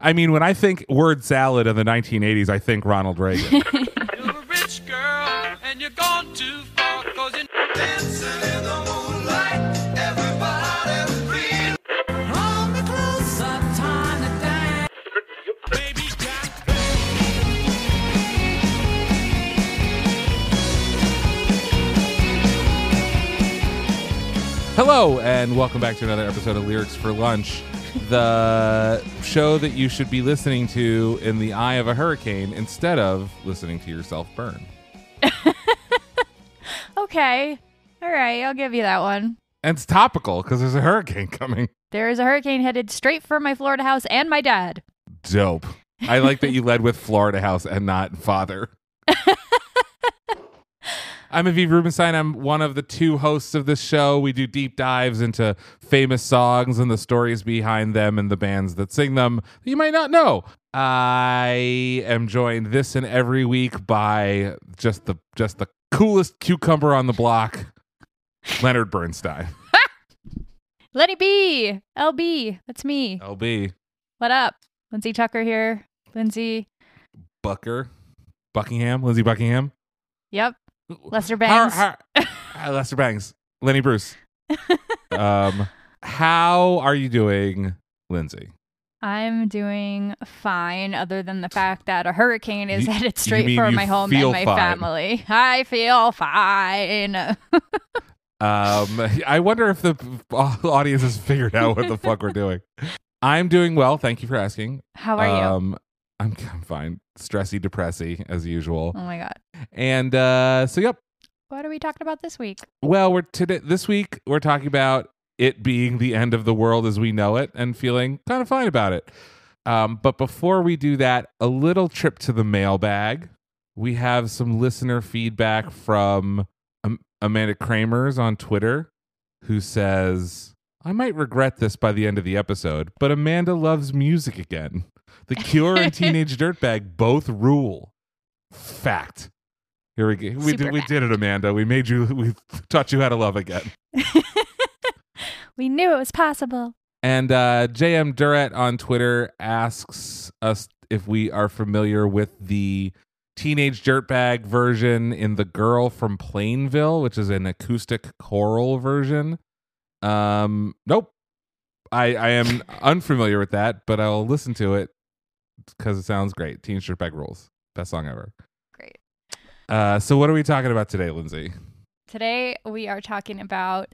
I mean, when I think word salad in the 1980s, I think Ronald Reagan. You're a rich girl and you're gone too far cause you're dancing in the moonlight. Everybody's free. Hold me closer, time to dance. Baby, got Hello, and welcome back to another episode of Lyrics for Lunch, the show that you should be listening to in the eye of a hurricane instead of listening to yourself burn. Okay. All right, I'll give you that one. And it's topical because there's a hurricane coming. There is a hurricane headed straight for my Florida house and my dad. Dope. I like that you led with Florida House and not Father. I'm Aviv Rubenstein. I'm one of the two hosts of this show. We do deep dives into famous songs and the stories behind them and the bands that sing them that you might not know. I am joined this and every week by just the just the coolest cucumber on the block, Leonard Bernstein. Lenny B, LB, that's me. LB What up? Lindsay Tucker here. Lindsay. Bucker, Buckingham, Lindsay Buckingham. Yep. Lester Bangs. how- Lester Bangs. Lenny Bruce. um, how are you doing, Lindsay? I'm doing fine, other than the fact that a hurricane is You- headed straight for my home and my fine. family. I feel fine. Um, I wonder if the audience has figured out what the fuck we're doing. I'm doing well. Thank you for asking. How are you? Um, I'm, I'm fine. Stressy, depressy as usual. Oh my god. And uh, so, yep. What are we talking about this week? Well, we're today this week we're talking about it being the end of the world as we know it and feeling kind of fine about it. Um, but before we do that, a little trip to the mailbag. We have some listener feedback from um, Amanda Kramers on Twitter, who says, "I might regret this by the end of the episode, but Amanda loves music again. The Cure and Teenage Dirtbag both rule. Fact." Here we go. We Super did, we did it, Amanda. We made you. We taught you how to love again. we knew it was possible. And uh, JM Durrett on Twitter asks us if we are familiar with the Teenage Dirtbag version in The Girl from Plainville, which is an acoustic choral version. Um, nope. I, I am unfamiliar with that, but I'll listen to it because it sounds great. Teenage Dirtbag rules. Best song ever. Uh, so, what are we talking about today, Lindsay? Today we are talking about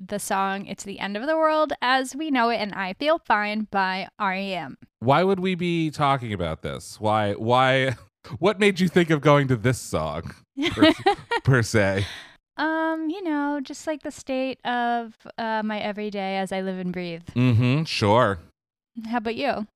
the song It's the End of the World as We Know It and I Feel Fine by REM. Why would we be talking about this? Why? Why? What made you think of going to this song per, per se? um, you know, just like the state of uh, my everyday as I live and breathe. Mm-hmm. Sure. How about you?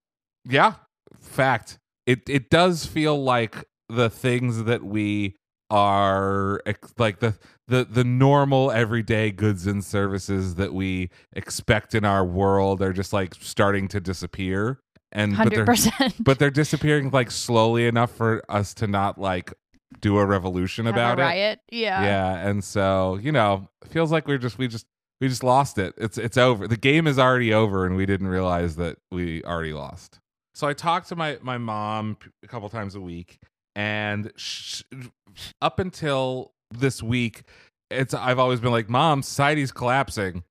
Yeah. Fact. It it does feel like the things that we are like the the the normal everyday goods and services that we expect in our world are just like starting to disappear and but they're 100%. but they're disappearing like slowly enough for us to not like do a revolution Have about a it. riot. Yeah. yeah and so you know it feels like we're just we just we just lost it it's it's over the game is already over and we didn't realize that we already lost so i talked to my my mom a couple times a week and sh- up until this week it's i've always been like mom society's collapsing.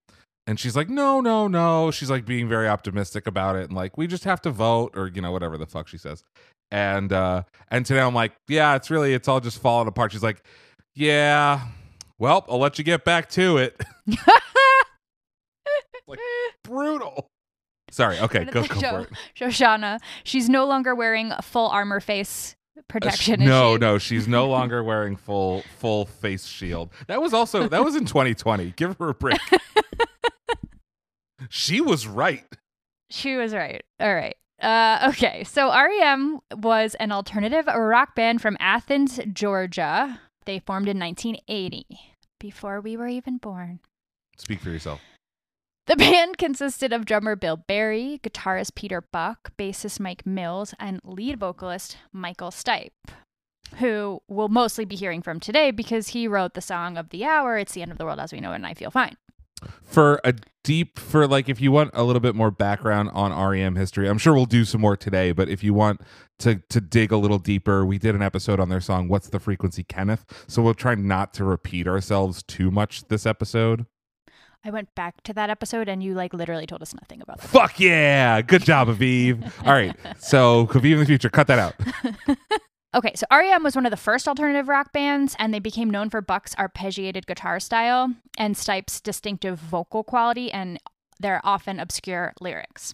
And she's like no no no. She's like being very optimistic about it and like we just have to vote or you know whatever the fuck she says. And uh and today i'm like yeah it's really it's all just falling apart. She's like yeah well i'll let you get back to it. Like brutal. Sorry okay go, go for it. Shoshana, she's no longer wearing a full armor face Uh, sh- protection. no she? no she's no longer wearing full full face shield that was also that was in 2020 give her a break she was right She was right. All right. Uh, okay, so REM was an alternative rock band from Athens, Georgia. They formed in 1980, before we were even born. speak for yourself The band consisted of drummer Bill Berry, guitarist Peter Buck, bassist Mike Mills, and lead vocalist Michael Stipe, who we'll mostly be hearing from today because he wrote the song of the hour, It's the End of the World as We Know It and I Feel Fine. for a deep for like if you want a little bit more background on REM history, I'm sure we'll do some more today, but if you want to to dig a little deeper, we did an episode on their song What's the Frequency Kenneth, so we'll try not to repeat ourselves too much this episode. I went back to that episode and you like literally told us nothing about that. Fuck yeah. Good job, Aviv. All right. So Aviv in the future, cut that out. Okay, so REM was one of the first alternative rock bands, and they became known for Buck's arpeggiated guitar style and Stipe's distinctive vocal quality and their often obscure lyrics.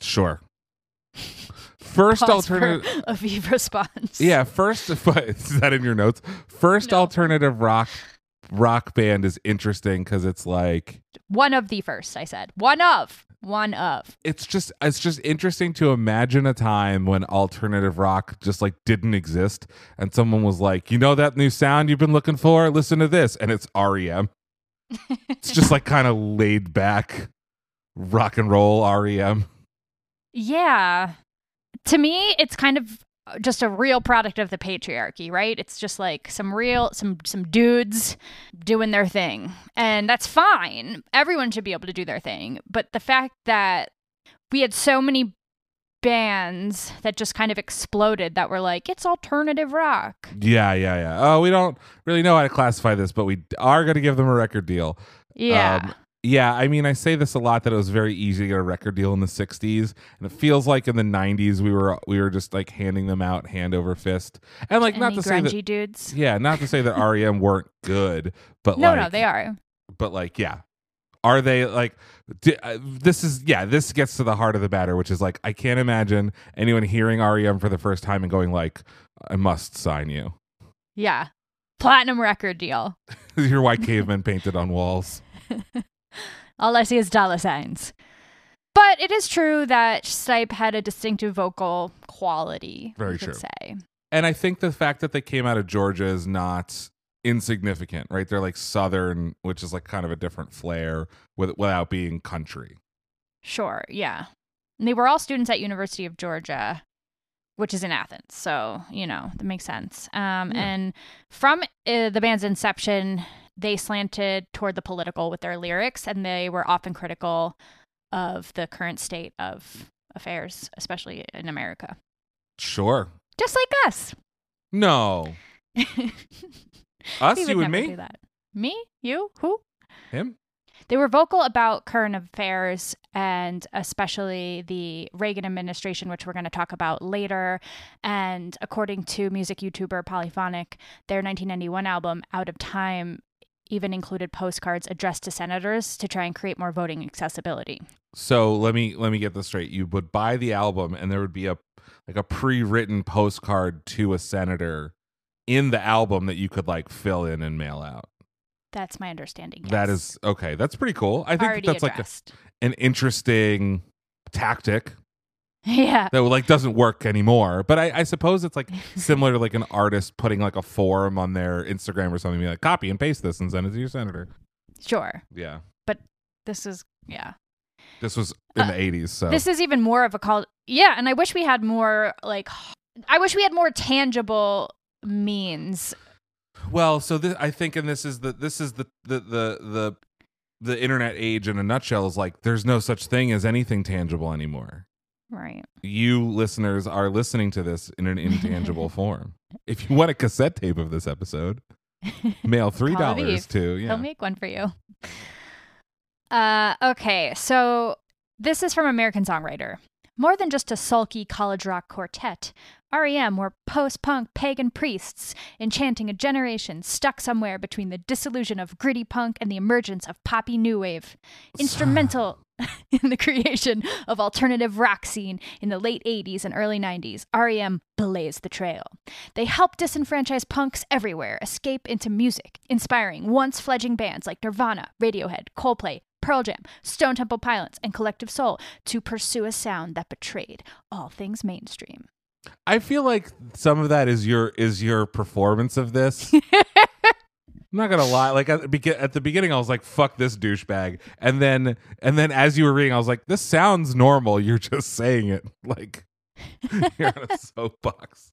Sure. First Pause alternative Aviv response. Yeah, first is that in your notes? First No. alternative rock rock band is interesting because it's like One of the first, I said. One of. One of. it's just it's just interesting to imagine a time when alternative rock just like didn't exist and someone was like, you know that new sound you've been looking for? Listen to this. And it's REM. it's just like kind of laid back rock and roll REM. Yeah. To me, it's kind of just a real product of the patriarchy, right? It's just like some real some some dudes doing their thing. And that's fine. Everyone should be able to do their thing. But the fact that we had so many bands that just kind of exploded that were like it's alternative rock. Yeah, yeah, yeah. Oh, we don't really know how to classify this, but we are going to give them a record deal. Yeah. Um, yeah, I mean, I say this a lot that it was very easy to get a record deal in the '60s, and it feels like in the '90s we were we were just like handing them out hand over fist, and like not Any to say grungy that, dudes. yeah, not to say that REM weren't good, but No, like, no, they are. but like, yeah, are they like? di- uh, this is yeah, this gets to the heart of the matter, which is like I can't imagine anyone hearing REM for the first time and going like, I must sign you. Yeah. Platinum record deal. Your white cavemen painted on walls. All I see is dollar signs. But it is true that Stipe had a distinctive vocal quality. Very true. Say. And I think the fact that they came out of Georgia is not insignificant, right? They're like Southern, which is like kind of a different flair with, without being country. Sure, yeah. And they were all students at University of Georgia, which is in Athens. So, you know, that makes sense. Um, Yeah. And from uh, the band's inception, they slanted toward the political with their lyrics, and they were often critical of the current state of affairs, especially in America. Sure. Just like us. No. Us, you and me? Me? You? Who? Him? They were vocal about current affairs and especially the Reagan administration, which we're going to talk about later. And according to music YouTuber Polyphonic, their 1991 album, Out of Time, even included postcards addressed to senators to try and create more voting accessibility. So let me let me get this straight. You would buy the album and there would be a like a pre-written postcard to a senator in the album that you could like fill in and mail out. That's my understanding. That yes. is okay. That's pretty cool. I think already that's like a, an interesting tactic yeah. that like doesn't work anymore. But I, I suppose it's like similar to like an artist putting like a form on their Instagram or something, be like copy and paste this and send it to your senator. Sure. Yeah, But This is, yeah. this was in Uh, the eighties, so This is even more of a call. Yeah, and I wish we had more like I wish we had more tangible means. well. So this, I think, and this is the this is the the the the the internet age in a nutshell is like there's no such thing as anything tangible anymore. Right. You listeners are listening to this in an intangible form. If you want a cassette tape of this episode, mail three dollars to yeah. He'll make one for you. Uh okay, so this is from American Songwriter. More than just a sulky college rock quartet, REM were post punk pagan priests enchanting a generation stuck somewhere between the disillusion of gritty punk and the emergence of poppy new wave. Instrumental in the creation of alternative rock scene in the late 80s and early 90s, REM blazed the trail. They helped disenfranchise punks everywhere escape into music, inspiring once fledgling bands like Nirvana, Radiohead, Coldplay, Pearl Jam, Stone Temple Pilots, and Collective Soul to pursue a sound that betrayed all things mainstream. I feel like some of that is your is your performance of this. I'm not gonna lie. Like at the, at the beginning, I was like, "Fuck this douchebag," and then and then as you were reading, I was like, "This sounds normal. You're just saying it like you're on a soapbox."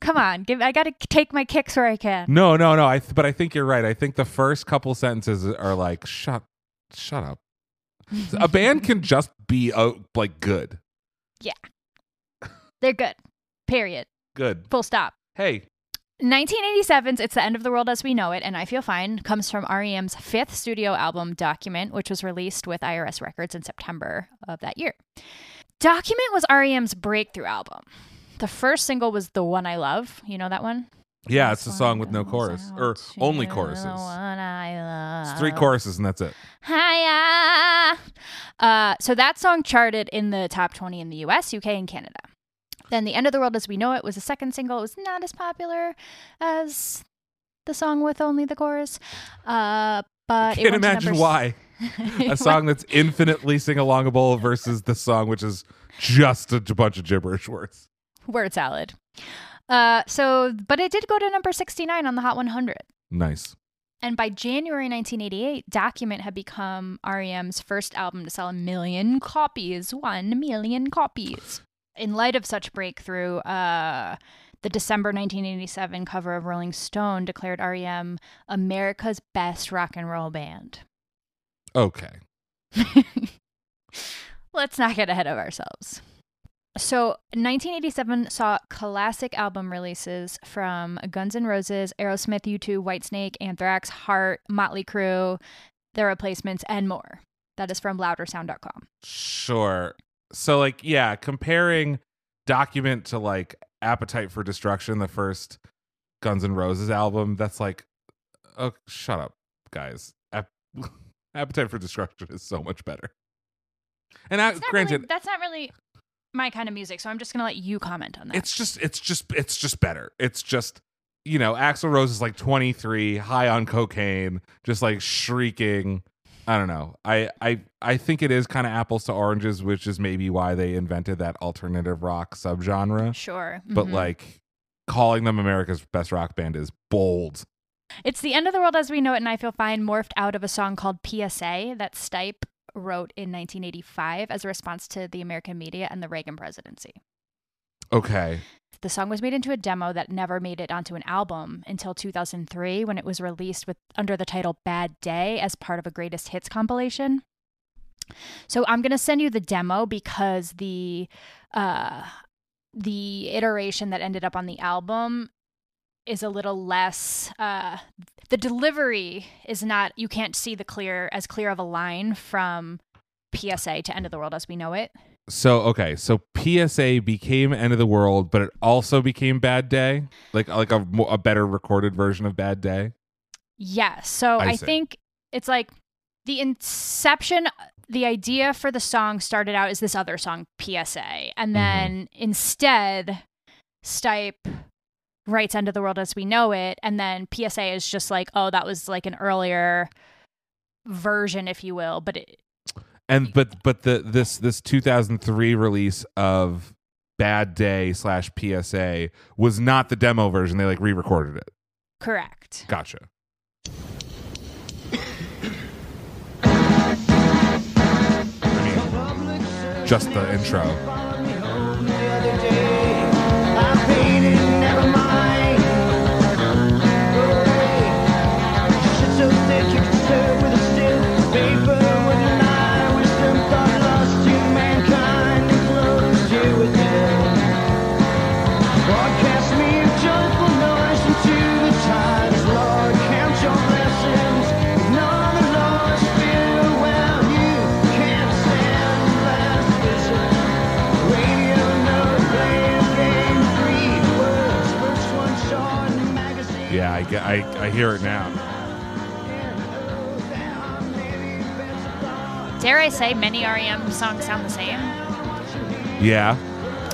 Come on, give. I gotta take my kicks where I can. No, no, no. I th- but I think you're right. I think the first couple sentences are like, shut, shut up. A band can just be uh, like good, Yeah, They're good. Period. good. Full stop. Hey, 1987's It's the End of the World as We Know It and I Feel Fine comes from REM's fifth studio album, Document, which was released with IRS Records in September of that year. Document was REM's breakthrough album. The first single was The One I Love. You know that one? yeah, it's a song with no chorus or only choruses. The one I love. It's three choruses and that's it. Hiya. Uh, so that song charted in the top 20 in the US, UK, and Canada. Then The End of the World as We Know It was the second single. It was not as popular as the song with only the chorus. Uh, but it Can't imagine why a song that's infinitely sing alongable versus the song which is just a bunch of gibberish words. Word salad. Uh, so, but it did go to number 69 on the Hot 100. Nice. And by January 1988, Document had become REM's first album to sell a million copies. One million copies. In light of such breakthrough, uh, the December 1987 cover of Rolling Stone declared REM America's best rock and roll band. Okay. Let's not get ahead of ourselves. So, 1987 saw classic album releases from Guns N' Roses, Aerosmith, U2, Whitesnake, Anthrax, Heart, Motley Crue, The replacements, and more. That is from loudersound.com. Sure. So like yeah, comparing document to like Appetite for Destruction, the first Guns N' Roses album, that's like oh shut up, guys. App- Appetite for Destruction is so much better. And I, granted, really, that's not really my kind of music, so I'm just going to let you comment on that. it's just it's just it's just better. It's just you know, Axl Rose is like 23, high on cocaine, just like shrieking. I don't know. I I I think it is kind of apples to oranges, which is maybe why they invented that alternative rock subgenre. sure. But mhm. like calling them America's best rock band is bold. It's the end of the world as we know it, and I feel fine morphed out of a song called PSA that Stipe wrote in 1985 as a response to the American media and the Reagan presidency. Okay. The song was made into a demo that never made it onto an album until 2003 when it was released with under the title Bad Day as part of a greatest hits compilation. So I'm going to send you the demo because the uh the iteration that ended up on the album is a little less uh the delivery is not you can't see the clear as clear of a line from PSA to End of the World as we know it. So okay, so PSA became End of the World, but it also became Bad Day, like like a a better recorded version of Bad Day. Yes. So I I, think it's like the inception, the idea for the song started out as this other song, PSA. Mm-hmm. And then instead, Stipe writes End of the World as We Know It. And then PSA is just like, oh, that was like an earlier version, if you will. But it, And but but the this this 2003 release of Bad Day slash PSA was not the demo version. They like re-recorded it. correct. Gotcha. I mean, just the intro. I I hear it now. Dare I say, many REM songs sound the same? Yeah,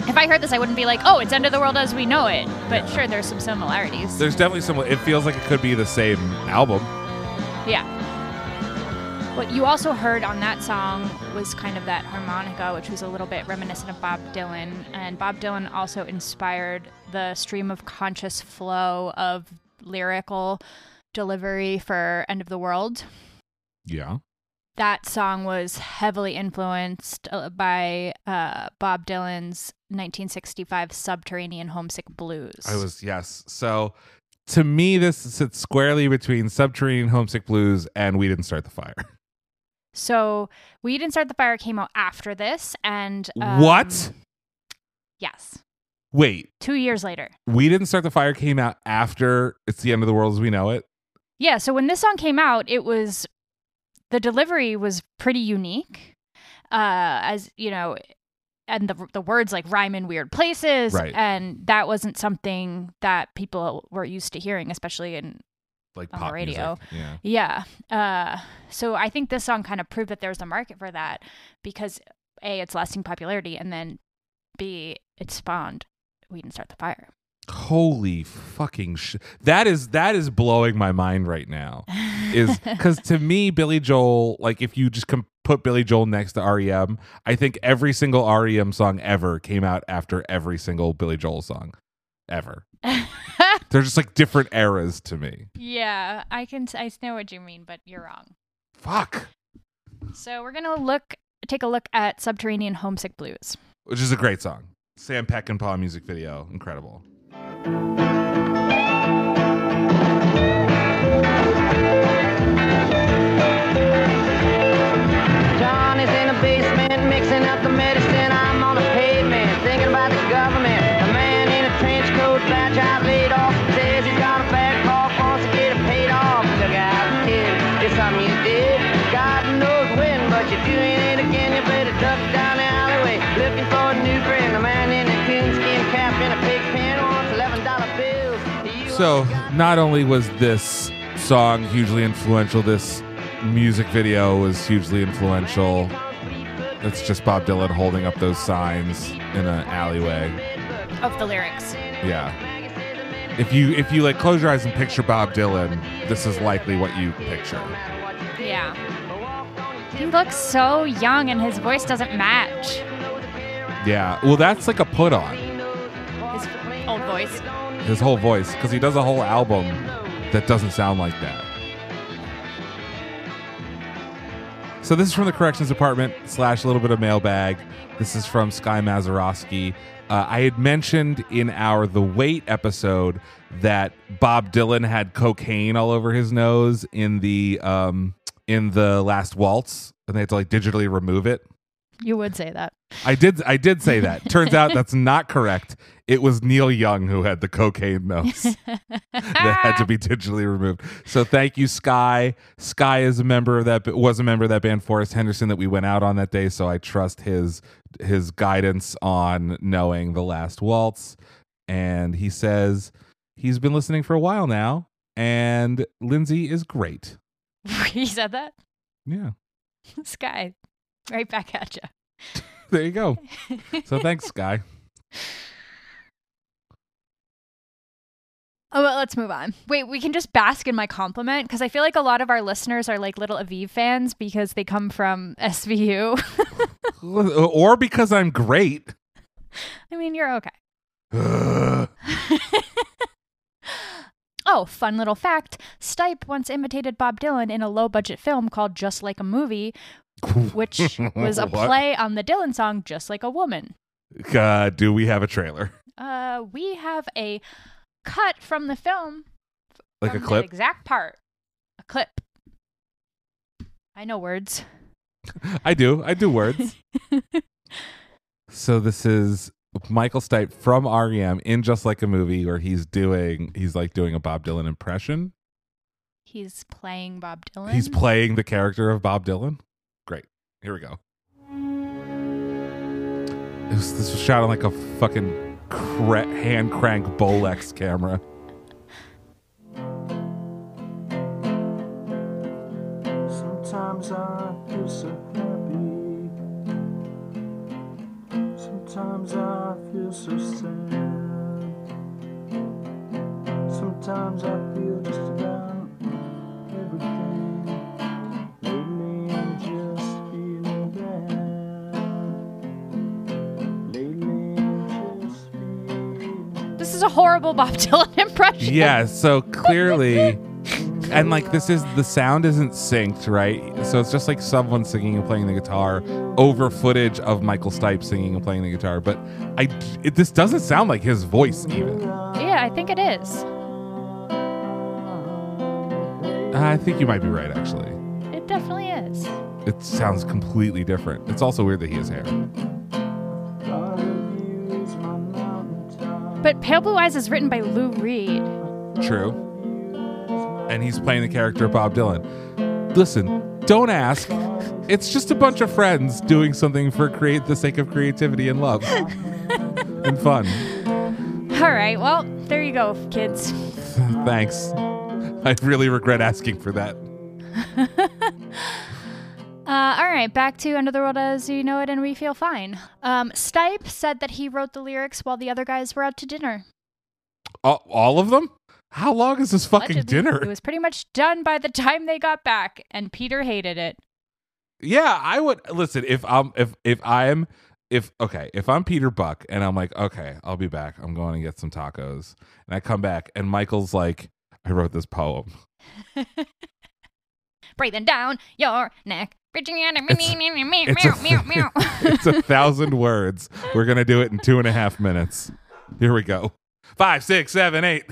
If I heard this, I wouldn't be like, oh, it's End of the World as We Know It. But sure, there's some similarities. there's definitely some. It feels like it could be the same album. Yeah. What you also heard on that song was kind of that harmonica, which was a little bit reminiscent of Bob Dylan. And Bob Dylan also inspired the stream of conscious flow of lyrical delivery for End of the World. Yeah. that song was heavily influenced uh, by uh, Bob Dylan's 1965 Subterranean Homesick Blues. I was yes. So to me, this sits squarely between Subterranean Homesick Blues and We Didn't Start the Fire. So We Didn't Start the Fire came out after this, and um, what? Yes, Wait, two years later. We Didn't Start the Fire came out after It's the End of the World as We Know It. Yeah, so when this song came out, it was the delivery was pretty unique. Uh as, you know, and the the words like rhyme in weird places Right. and that wasn't something that people were used to hearing especially in Like On the pop radio. music. Yeah. yeah. Uh so I think this song kind of proved that there's a market for that because A it's lasting popularity and then B it spawned we didn't start the fire. Holy fucking sh- that is that is blowing my mind right now. Is because to me, Billy Joel, like if you just com- put Billy Joel next to REM, I think every single REM song ever came out after every single Billy Joel song ever. They're just like different eras to me. yeah, I can I know what you mean, but you're wrong. Fuck. So we're gonna look take a look at Subterranean Homesick Blues. Which is a great song. Sam Peckinpah music video, incredible. John is in the basement mixing up the medicine. So, not only was this song hugely influential, this music video was hugely influential. It's just Bob Dylan holding up those signs in an alleyway. Of the lyrics. Yeah. If you if you like close your eyes and picture Bob Dylan, this is likely what you picture. Yeah. He looks so young and his voice doesn't match Yeah. Well, that's like a put on his old voice. His whole voice because he does a whole album that doesn't sound like that. So this is from the corrections department slash a little bit of mailbag. This is from Sky Mazarowski. Uh, I had mentioned in our The Weight episode that Bob Dylan had cocaine all over his nose in the um, in the last waltz, and they had to like digitally remove it. You would say that. I did I did say that. Turns out that's not correct. It was Neil Young who had the cocaine nose that had to be digitally removed. So thank you, Sky. Sky is a member of that was a member of that band Forrest Henderson that we went out on that day. So I trust his his guidance on knowing the last waltz. And he says he's been listening for a while now, and Lindsay is great. he said that? Yeah, Sky. Right back at you. there you go. So thanks, guy. Oh, well, let's move on. Wait, we can just bask in my compliment because I feel like a lot of our listeners are like little Aviv fans because they come from SVU. or because I'm great. I mean, you're okay. Oh, fun little fact Stipe once imitated Bob Dylan in a low budget film called Just Like a Movie, which was a What? play on the Dylan song Just Like a Woman. Uh, do we have a trailer? Uh, we have a cut from the film. Like a from that clip? exact part. A clip. I know words. I do. I do words. so this is Michael Stipe from REM in Just Like a Movie where he's doing he's like doing a Bob Dylan impression. He's playing Bob Dylan. He's playing the character of Bob Dylan. Here we go. Was, this was shot on like a fucking cra- hand crank Bolex camera. Sometimes I feel so happy. Sometimes I feel so sad. Sometimes I feel a horrible Bob Dylan impression. Yeah, so clearly and like this is the sound isn't synced, right? so it's just like someone singing and playing the guitar over footage of Michael Stipe singing and playing the guitar. But I, it, this doesn't sound like his voice even. Yeah, I think it is. I think you might be right, actually. It definitely is. It sounds completely different. It's also weird that he has hair. But Pale Blue Eyes is written by Lou Reed. True. And he's playing the character of Bob Dylan. Listen, don't ask. It's just a bunch of friends doing something for create the sake of creativity and love and fun. All right, well, there you go, kids. Thanks. I really regret asking for that. Uh, all right, back to Under the World as You Know It and We Feel Fine. Um, Stipe said that he wrote the lyrics while the other guys were out to dinner. All, all of them? How long is this fucking Allegedly. dinner? It was pretty much done by the time they got back, and Peter hated it. Yeah, I would listen if I'm if if I'm if okay, if I'm Peter Buck and I'm like, okay, I'll be back. I'm going to get some tacos. And I come back and Michael's like, I wrote this poem. Breathing down your neck. Reaching out and It's- It's a, it's a thousand words. We're gonna do it in two and a half minutes. Here we go. Five, six, seven, eight.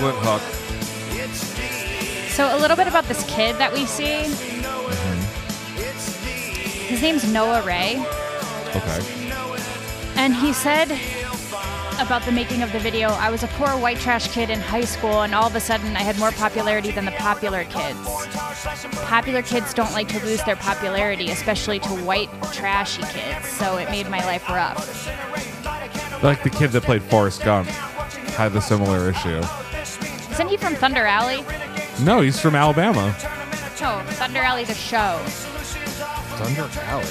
Excellent hook. it. It's the So, a little bit about this kid that we see. His name's Noah Ray. Okay. And he said about the making of the video, I was a poor white trash kid in high school, and all of a sudden I had more popularity than the popular kids. Popular kids don't like to lose their popularity, especially to white trashy kids, so it made my life rough. Like the kid that played Forrest Gump had the similar issue. Isn't he from Thunder Alley? No, he's from Alabama. No, Thunder Alley the show. Thunder Alley.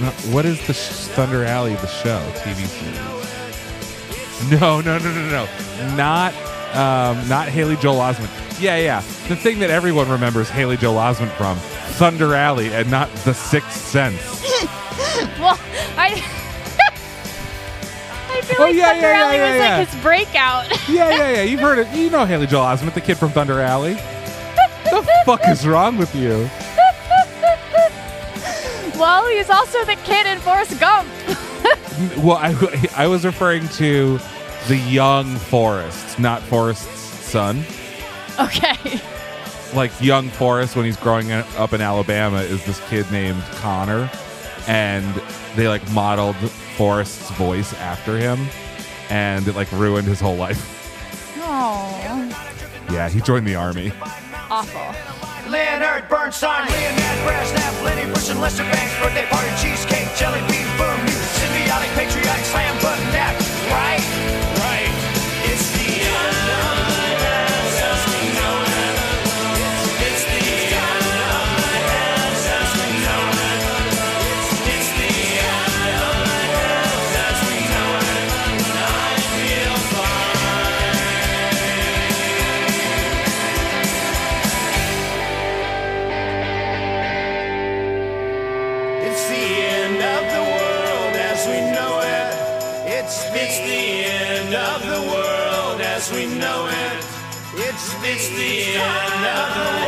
No, what is the sh- Thunder Alley the show TV series? No, no, no, no, no, not um, not Haley Joel Osment. Yeah, yeah, the thing that everyone remembers Haley Joel Osment from Thunder Alley and not The Sixth Sense. Well, I. Oh, yeah, Thunder yeah, yeah, Alley yeah, was yeah. like his breakout. yeah, yeah, yeah. You've heard it. You know Haley Joel Osment, the kid from Thunder Alley. the fuck is wrong with you? well, he's also the kid in Forrest Gump. Well, I, I was referring to the young Forrest, not Forrest's son. Okay. Like young Forrest when he's growing up in Alabama is this kid named Connor, and they like modeled Forrest's voice after him, and it like ruined his whole life. Oh, Yeah, he joined the army. awful. Leonard Bernstein, Leonard Brezhnev, Lenny Bruce, and Lester Bangs, birthday party, cheesecake, jelly bean, boom, symbiotic, patriotic, slam button, It's the end of the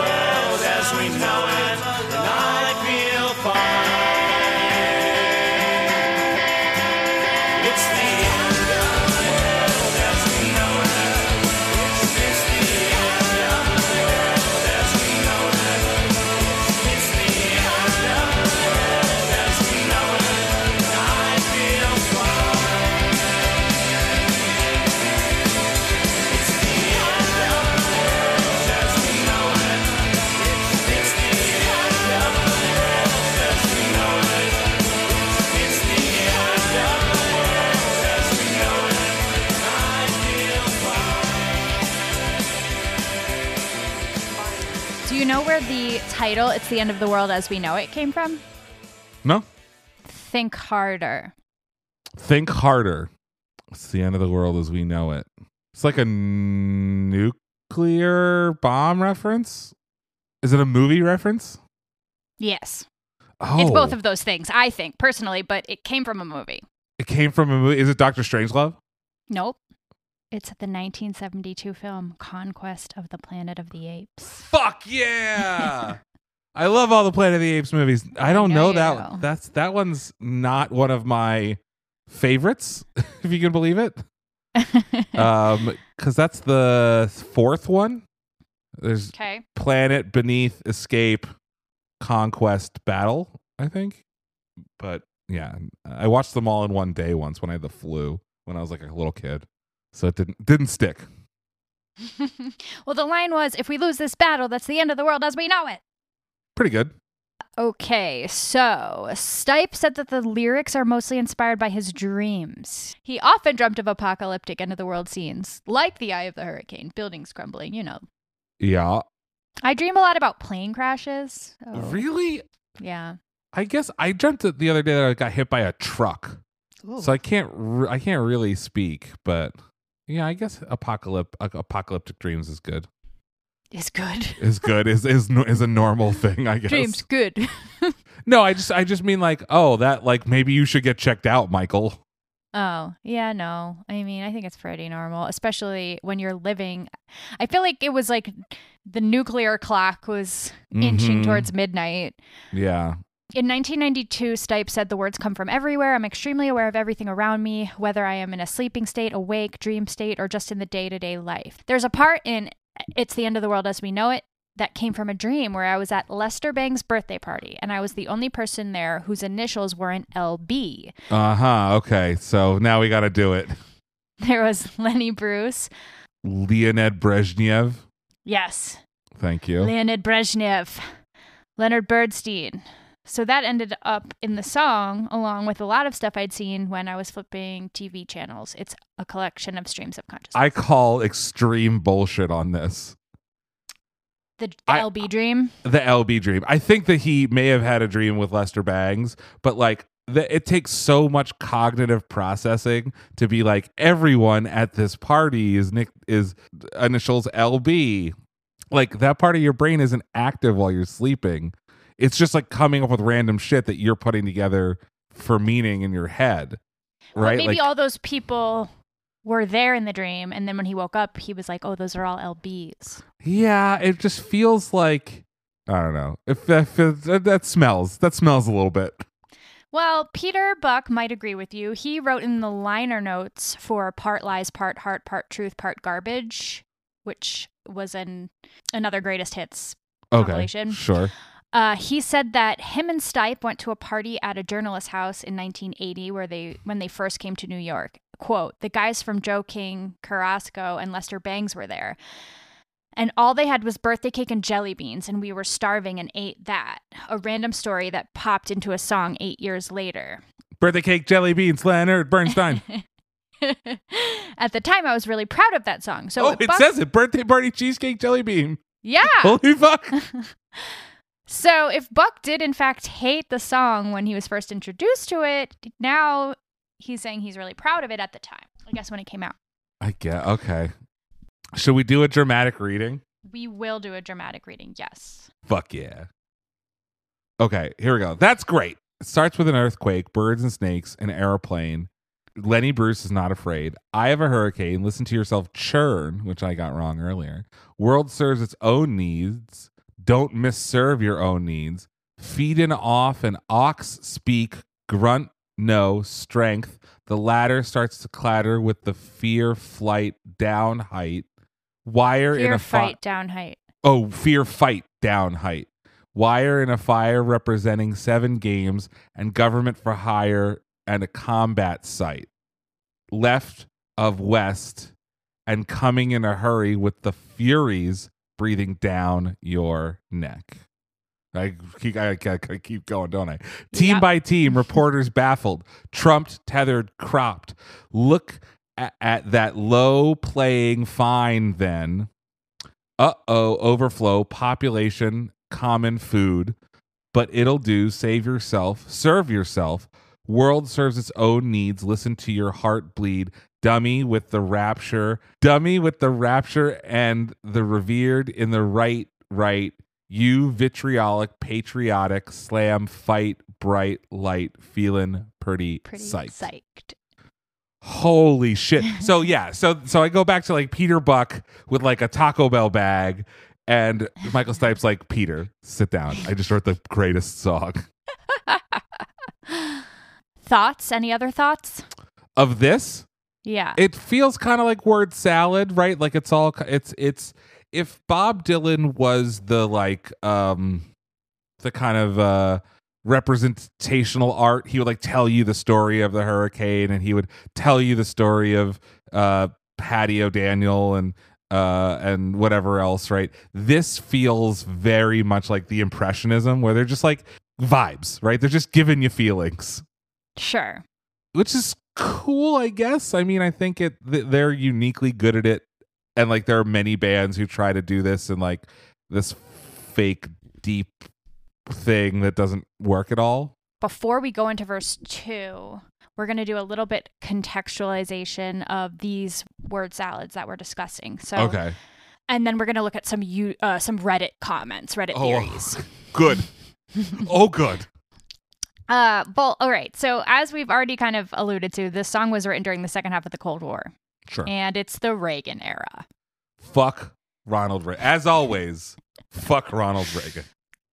"It's the End of the World as We Know It" came from? No? Think harder. Think harder. It's the end of the world as we know it. It's like a nuclear bomb reference. Is it a movie reference? Yes, Oh, it's both oh. of those things. I think personally, but it came from a movie. It came from a movie. Is it Doctor Strangelove? Nope. It's the 1972 film Conquest of the Planet of the Apes. Fuck yeah! I love all the Planet of the Apes movies. I don't know that do. that's that one's not one of my favorites, if you can believe it. Um, because that's the fourth one. There's okay. Planet Beneath Escape Conquest Battle, I think. But yeah, I watched them all in one day once when I had the flu when I was like a little kid. So it didn't didn't stick. well, the line was if we lose this battle, that's the end of the world as we know it. Pretty good. Okay, so Stipe said that the lyrics are mostly inspired by his dreams. He often dreamt of apocalyptic end of the world scenes, like the eye of the hurricane, buildings crumbling, you know. Yeah. I dream a lot about plane crashes. so, Really? Yeah. I guess I dreamt the other day that I got hit by a truck. So I can't re- I can't really speak, but yeah, I guess apocalyptic apocalyptic dreams is good. It's good. Is good is is is a normal thing, I guess. Dreams good. No, I just I just mean like, oh, that like maybe you should get checked out, Michael. Oh, yeah, no. I mean, I think it's pretty normal, especially when you're living. I feel like it was like the nuclear clock was inching Mhm. towards midnight. Yeah. In 1992, Stipe said the words come from everywhere. I'm extremely aware of everything around me, whether I am in a sleeping state, awake, dream state, or just in the day to day life. There's a part in It's the End of the World as We Know It that came from a dream where I was at Lester Bang's birthday party, and I was the only person there whose initials were an LB. Uh-huh. Okay. So now we got to do it. There was Lenny Bruce. Leonid Brezhnev. Yes, Thank you. Leonid Brezhnev, Leonard Bernstein. So that ended up in the song, along with a lot of stuff I'd seen when I was flipping TV channels. It's a collection of streams of consciousness. I call extreme bullshit on this. the the I- LB dream. the LB dream. I think that he may have had a dream with Lester Bangs, but like the, it takes so much cognitive processing to be like everyone at this party is Nick is initials LB. Like that part of your brain isn't active while you're sleeping. It's just like coming up with random shit that you're putting together for meaning in your head. Right? maybe like all those people were there in the dream, and then when he woke up, he was like, "Oh, those are all LBs." yeah, it just feels like I don't know. If, if, if that, that smells, that smells a little bit. Well, Peter Buck might agree with you. He wrote in the liner notes for Part Lies, Part Heart, Part Truth, Part Garbage, which was an another greatest hits Okay, compilation. sure. Uh, he said that him and Stipe went to a party at a journalist's house in 1980 where they when they first came to New York. Quote, the guys from Joe King, Carrasco, and Lester Bangs were there. And all they had was birthday cake and jelly beans, and we were starving and ate that. A random story that popped into a song eight years later. Birthday cake, jelly beans, Leonard Bernstein. At the time, I was really proud of that song. So oh, it Buck- says it. Birthday party, cheesecake, jelly bean. yeah. Holy fuck. So if Buck did in fact hate the song when he was first introduced to it, now he's saying he's really proud of it at the time. I guess when it came out. I get okay. Should we do a dramatic reading? We will do a dramatic reading, yes. Fuck yeah. Okay, here we go. That's great. It starts with an earthquake, birds and snakes, an airplane. Lenny Bruce is not afraid. I have a hurricane. Listen to yourself churn, which I got wrong earlier. World serves its own needs. Don't misserve your own needs. Feed and off an ox speak, grunt no strength. The ladder starts to clatter with the fear flight down height. Wire in Fear a fi- fight down height. Oh, fear fight down height. Wire in a fire representing seven games and government for hire and a combat site. Left of west and coming in a hurry with the furies breathing down your neck. I keep, I, I- I keep going, don't I? Team Yep. by team, reporters baffled, trumped, tethered, cropped. Look at, at that low playing fine then Uh oh, overflow, population, common food. But it'll do. Save yourself, serve yourself. World serves its own needs. Listen to your heart bleed. Dummy with the rapture. Dummy with the rapture and the revered in the right, right. You vitriolic, patriotic, slam, fight, bright, light, feeling pretty, Pretty psyched. psyched. Holy shit. So yeah, so so I go back to like Peter Buck with like a Taco Bell bag and Michael Stipe's like, Peter, sit down. I just wrote the greatest song. Thoughts? Any other thoughts? Of this, Yeah. it feels kind of like word salad, right? Like it's all it's it's if Bob Dylan was the like um the kind of uh representational art, he would like tell you the story of the hurricane and he would tell you the story of uh Patty O'Daniel and uh and whatever else, right? This feels very much like the impressionism where they're just like vibes, right? They're just giving you feelings sure. which is cool, I guess. I mean, I think it th- they're uniquely good at it, and like there are many bands who try to do this and like this fake deep thing that doesn't work at all. Before we go into verse two, we're going to do a little bit contextualization of these word salads that we're discussing. So, Okay, and then we're going to look at some you uh, some Reddit comments, Reddit Oh. theories. good. oh, good. Uh, well, all right. So as we've already kind of alluded to, this song was written during the second half of the Cold War, Sure. and it's the Reagan era. fuck Ronald Reagan. As always, fuck Ronald Reagan.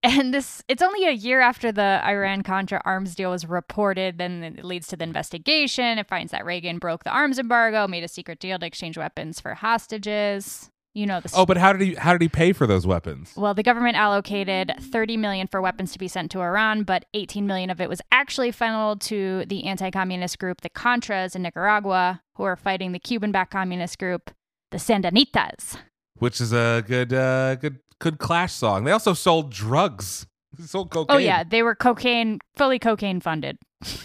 And this, it's only a year after the Iran Contra arms deal was reported. Then it leads to the investigation. It finds that Reagan broke the arms embargo, made a secret deal to exchange weapons for hostages. You know the. Oh, but how did he how did he pay for those weapons? well, the government allocated 30 million for weapons to be sent to Iran, but 18 million of it was actually funneled to the anti-communist group, the Contras in Nicaragua, who are fighting the Cuban-backed communist group, the Sandinistas. Which is a good uh good good Clash song. They also sold drugs. They sold cocaine. Oh yeah, they were cocaine, fully cocaine funded.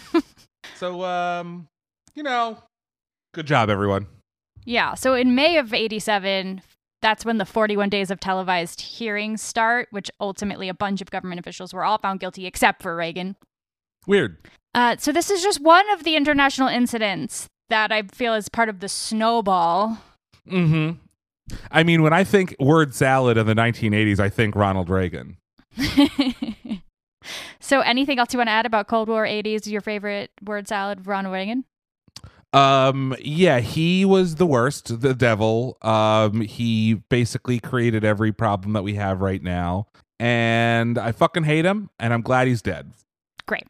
So, um, you know, good job, everyone. Yeah. So in May of 87, that's when the 41 days of televised hearings start, which ultimately a bunch of government officials were all found guilty except for Reagan. Weird. Uh, so this is just one of the international incidents that I feel is part of the snowball. Mm-hmm. I mean, when I think word salad in the 1980s, I think Ronald Reagan. so anything else you want to add about Cold War 80s, your favorite word salad, Ronald Reagan? Um, yeah, he was the worst, the devil. Um, he basically created every problem that we have right now. And I fucking hate him, and I'm glad he's dead. Great.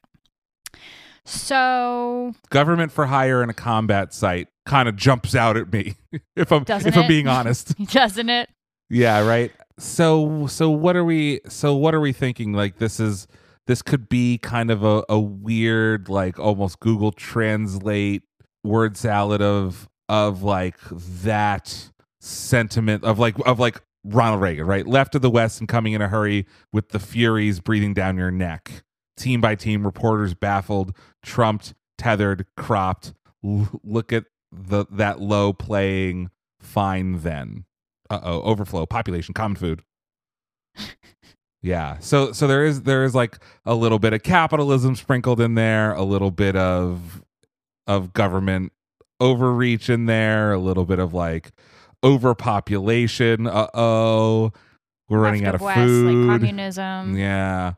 So Government for hire in a combat site kind of jumps out at me, if I'm if I'm being honest. doesn't it? Yeah, right. So so what are we so what are we thinking? Like this is this could be kind of a, a weird, like almost Google Translate word salad of of like that sentiment of like of like Ronald Reagan, right? Left of the West and coming in a hurry with the furies breathing down your neck. Team by team, reporters baffled, trumped, tethered, cropped. L- look at the that low playing fine then uh oh overflow population common food yeah so so there is there is like a little bit of capitalism sprinkled in there a little bit of of government overreach in there a little bit of like overpopulation uh-oh we're running out of West, food. like communism. yeah.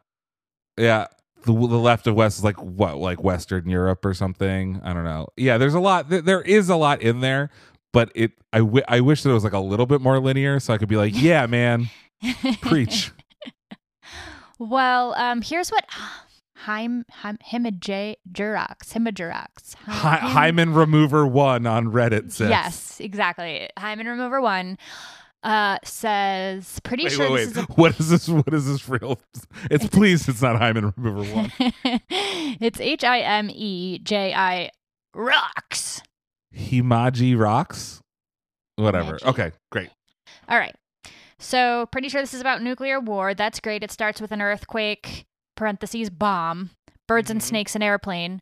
Yeah the, the left of west is like what like western europe or something? I don't know. Yeah there's a lot th- there is a lot in there but it I, w- I wish that it was like a little bit more linear so i could be like yeah man preach. Well, um, here's what Heim, Heim. Hy- hymen remover one on reddit says Yes, exactly. Hymen remover one uh, says pretty wait sure wait this wait is what is this what is this real it's please it's not hymen remover one it's H I M E J I rocks. himaji rocks whatever Himaji. okay great All right. So pretty sure this is about nuclear war. That's great. It starts with an earthquake, parentheses bomb, birds and Mhm. snakes, and airplane.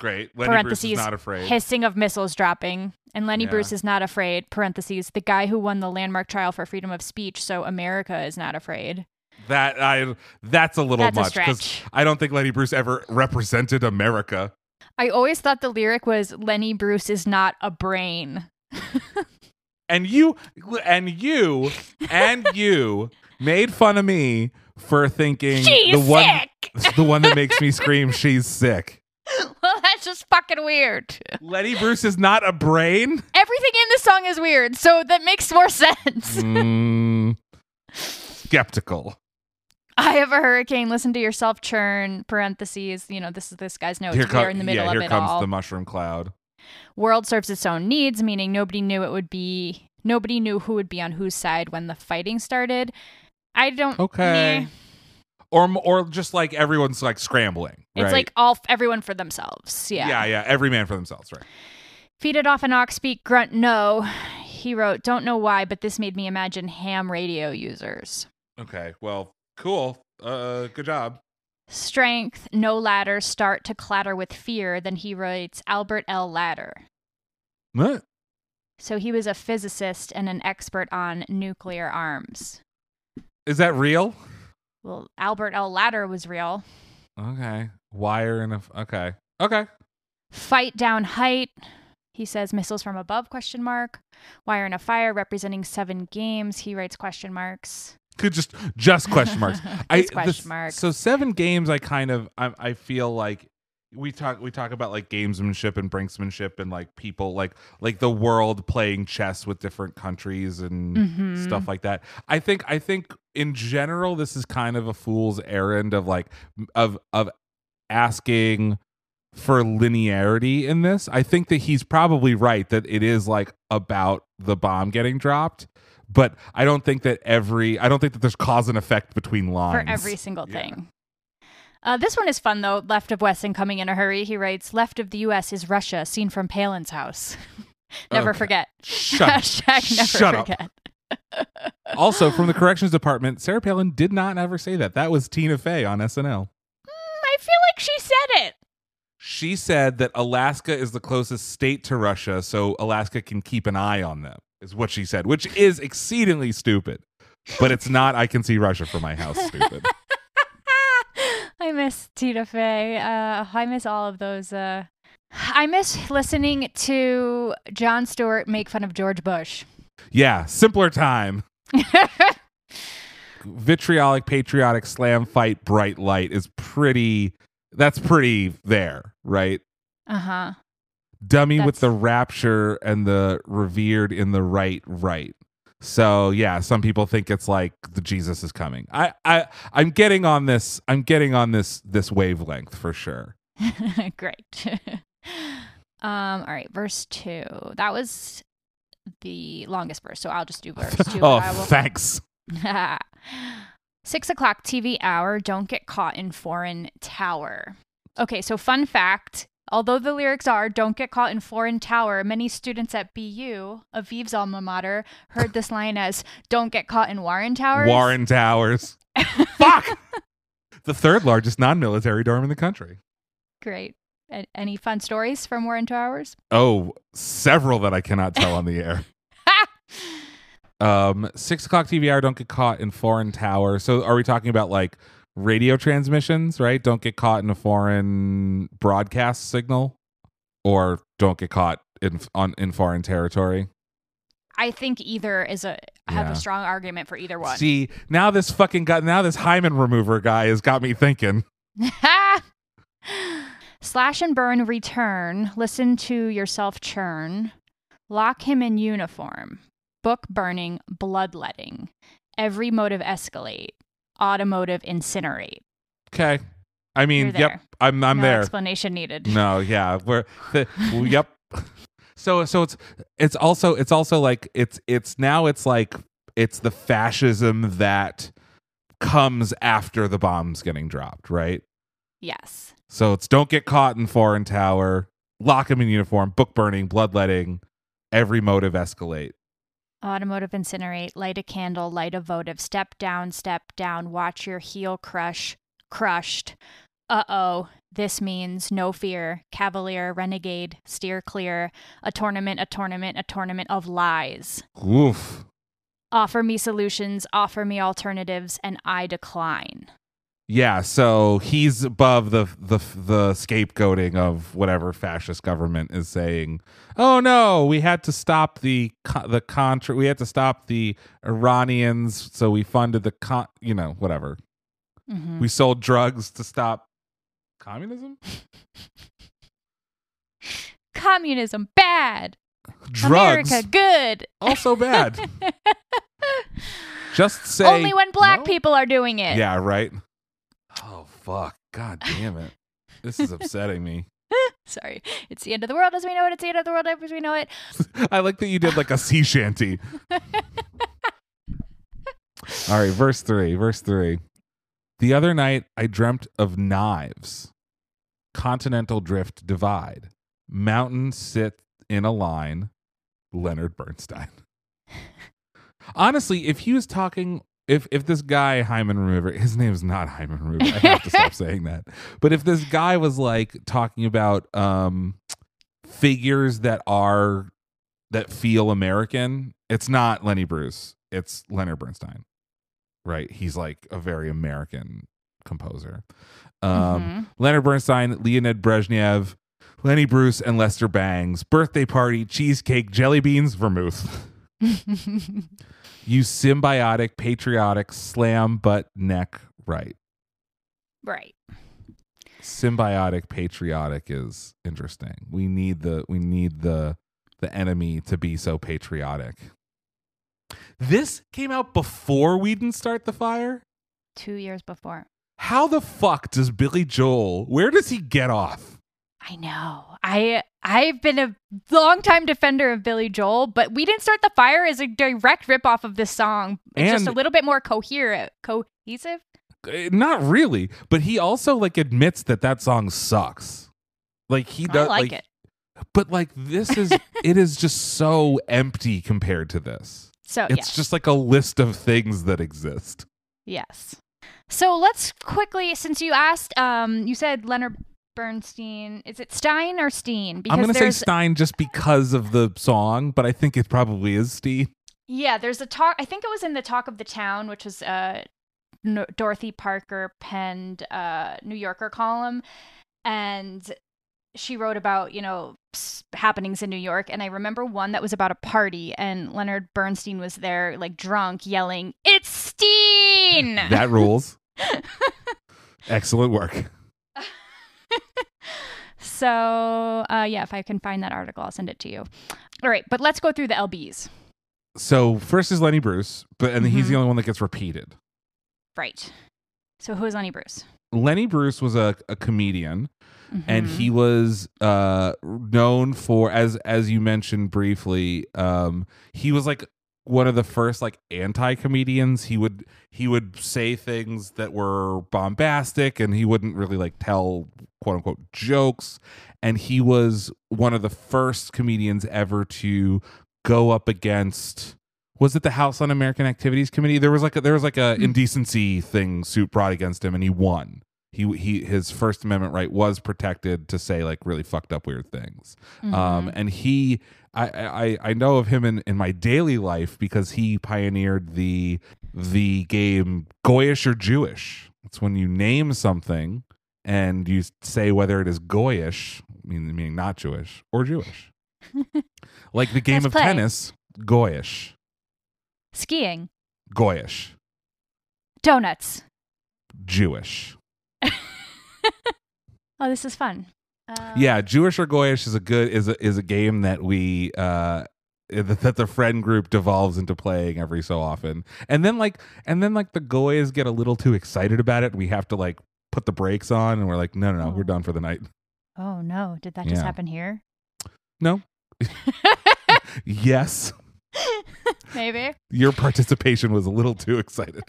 Great. Lenny Bruce parentheses is not afraid. hissing of missiles dropping. And Lenny Yeah. Bruce is not afraid, parentheses, the guy who won the landmark trial for freedom of speech, so America is not afraid. that I that's a little That's much because. I don't think Lenny Bruce ever represented America. I always thought the lyric was Lenny Bruce is not a brain. And you and you and you made fun of me for thinking She's the one sick. the one that makes me scream she's sick. well, that's just fucking weird. Letty Bruce is not a brain? Everything in the song is weird, so that makes more sense. Mm, skeptical. I have a hurricane. Listen to yourself churn. Parentheses. You know, this is this guy's notes. here we com- are in the middle yeah, of here it comes all. the mushroom cloud. World serves its own needs, meaning nobody knew it would be. Nobody knew who would be on whose side when the fighting started. I don't. Okay. meh. Or or just like everyone's like scrambling. It's right? like all everyone for themselves. Yeah. yeah, yeah, every man for themselves, right? Feed it off an ox beak, grunt no. He wrote, Don't know why, but this made me imagine ham radio users. Okay, well, cool. Uh, good job. Strength, no ladder, start to clatter with fear. Then he writes Albert L. Latter. What? So he was a physicist and an expert on nuclear arms. Is that real? Well, Albert L. Latter was real. Okay, wire and a f- okay, okay. Fight down height. He says missiles from above question mark. Wire in a fire representing seven games. He writes question marks. Could just just question marks. I Just question this- marks. So seven games. I kind of I, I feel like we talk we talk about like gamesmanship and brinksmanship and like people like like the world playing chess with different countries and Mhm. stuff like that. I think I think in general this is kind of a fool's errand of like of of asking for linearity in this. I think that he's probably right that it is like about the bomb getting dropped, but I don't think that every I don't think that there's cause and effect between lines for every single Yeah. thing. Uh, this one is fun though. Left of Wesson coming in a hurry. He writes, "Left of the U.S. is Russia, seen from Palin's house. never Okay. forget. Shut, Hashtag never shut up. forget. Also, from the corrections department, Sarah Palin did not ever say that. That was Tina Fey on SNL. I feel like she said it. She said that Alaska is the closest state to Russia, so Alaska can keep an eye on them, is what she said, which is exceedingly stupid. But it's not, I can see Russia from my house, stupid. I miss Tina Fey. Uh, I miss all of those. Uh, I miss listening to Jon Stewart make fun of George Bush. Yeah, simpler time. Vitriolic, patriotic, slam fight, bright light is pretty, that's pretty there, right? uh huh. dummy with the rapture and the revered in the right right so yeah some people think it's like the jesus is coming i i i'm getting on this i'm getting on this this wavelength for sure Great. um. All right. Verse two. That was the longest verse, so I'll just do verse two. oh will- thanks Six o'clock TV hour. Don't get caught in foreign tower. Okay, so fun fact. Although the lyrics are "Don't get caught in foreign tower," many students at BU, Aviv's alma mater, heard this line as "Don't get caught in Warren Towers." warren towers fuck the third largest non-military dorm in the country Great. A- Any fun stories from Warren Towers? oh several that i cannot tell on the air um six o'clock tv hour don't get caught in foreign tower so are we talking about like radio transmissions right don't get caught in a foreign broadcast signal or don't get caught in on in foreign territory I think either is a I have Yeah. a strong argument for either one. see now this fucking guy now this hymen remover guy has got me thinking Slash and burn return. Listen to yourself churn. Lock him in uniform. Book burning, bloodletting. Every motive escalate. Automotive incinerate. okay i mean yep i'm i'm no there explanation needed. No, yeah, we're the, yep. So so it's it's also it's also like it's it's now it's like it's the fascism that comes after the bombs getting dropped, right? Yes. So it's don't get caught in foreign tower, lock him in uniform, book burning, bloodletting, every motive escalate. Automotive incinerate. Light a candle. Light a votive. Step down. Step down. Watch your heel crush. Crushed. uh oh, this means no fear, cavalier, renegade, steer clear, a tournament, a tournament, a tournament of lies. Oof. Offer me solutions, offer me alternatives, and I decline. Yeah, so he's above the the the scapegoating of whatever fascist government is saying. Oh no, we had to stop the the contra. We had to stop the Iranians, so we funded the con. You know, whatever. Mhm. We sold drugs to stop communism. Communism, bad. Drugs America, good. also bad. Just say Only when black no? people are doing it. Yeah, right. Fuck! God damn it! This is upsetting me. Sorry. It's the end of the world as we know it. It's the end of the world as we know it. I like that you did like a sea shanty. All right, verse three. Verse three. The other night I dreamt of knives. Continental drift divide. Mountains sit in a line. Leonard Bernstein. Honestly, if he was talking, if if this guy Hyman Remover, his name's not Hyman Remover. I have to stop saying that. But if this guy was like talking about um figures that are that feel American, it's not Lenny Bruce. It's Leonard Bernstein. Right? He's like a very American composer. Um Mhm. Leonard Bernstein, Leonid Brezhnev, Lenny Bruce, and Lester Bangs. Birthday party, cheesecake, jelly beans, vermouth. You symbiotic, patriotic, slam butt neck right. right. Symbiotic, patriotic is interesting. We need the we need the the enemy to be so patriotic. This came out before we didn't start the fire. Two years before. How the fuck does Billy Joel? Where does he get off? I know. I I've been a longtime defender of Billy Joel, but "We Didn't Start the Fire" is a direct ripoff of this song. It's just a little bit more coherent, cohesive. Eh, Not really, but he also like admits that that song sucks. Like he I does like, it. But like this is it is just so empty compared to this. So It's yes. just like a list of things that exist. yes. So let's quickly, since you asked, um, you said Leonard Bernstein. Is it Stein or Steen? I'm going to say Stein just because of the song, but I think it probably is Steen. Yeah, there's a talk. I think it was in the Talk of the Town, which was uh, Dorothy Parker penned uh, New Yorker column, and she wrote about you know happenings in New York. And I remember one that was about a party, and Leonard Bernstein was there, like drunk, yelling, "It's Steen!" That rules. Excellent work. So uh, yeah, if I can find that article, I'll send it to you. All right, but let's go through the LBs. So first is Lenny Bruce, but and he's Mhm. the only one that gets repeated. Right. So who is Lenny Bruce? Lenny Bruce was a, a comedian and Mhm. he was uh known for as as you mentioned briefly um he was like one of the first like anti-comedians he would he would say things that were bombastic and he wouldn't really like tell quote unquote jokes and he was one of the first comedians ever to go up against was it the House Un-American Activities Committee? There was like a, there was like a Hmm. indecency thing suit brought against him, and he won. He he his First Amendment right was protected to say like really fucked up weird things. Um, Mhm. and he I, I I know of him in in my daily life because he pioneered the the game Goyish or Jewish. It's when you name something and you say whether it is Goyish, meaning meaning not Jewish, or Jewish. like the game Let's of play. tennis, Goyish. skiing, Goyish, donuts. Jewish. Oh, this is fun. Um, yeah, Jewish or Goyish is a good is a is a game that we uh that that the friend group devolves into playing every so often. And then like and then like the goys get a little too excited about it. We have to like put the brakes on and we're like, no, no, no, we're Oh. done for the night. Oh no! Did that just happen here? No. yes. Maybe. Your participation was a little too excited.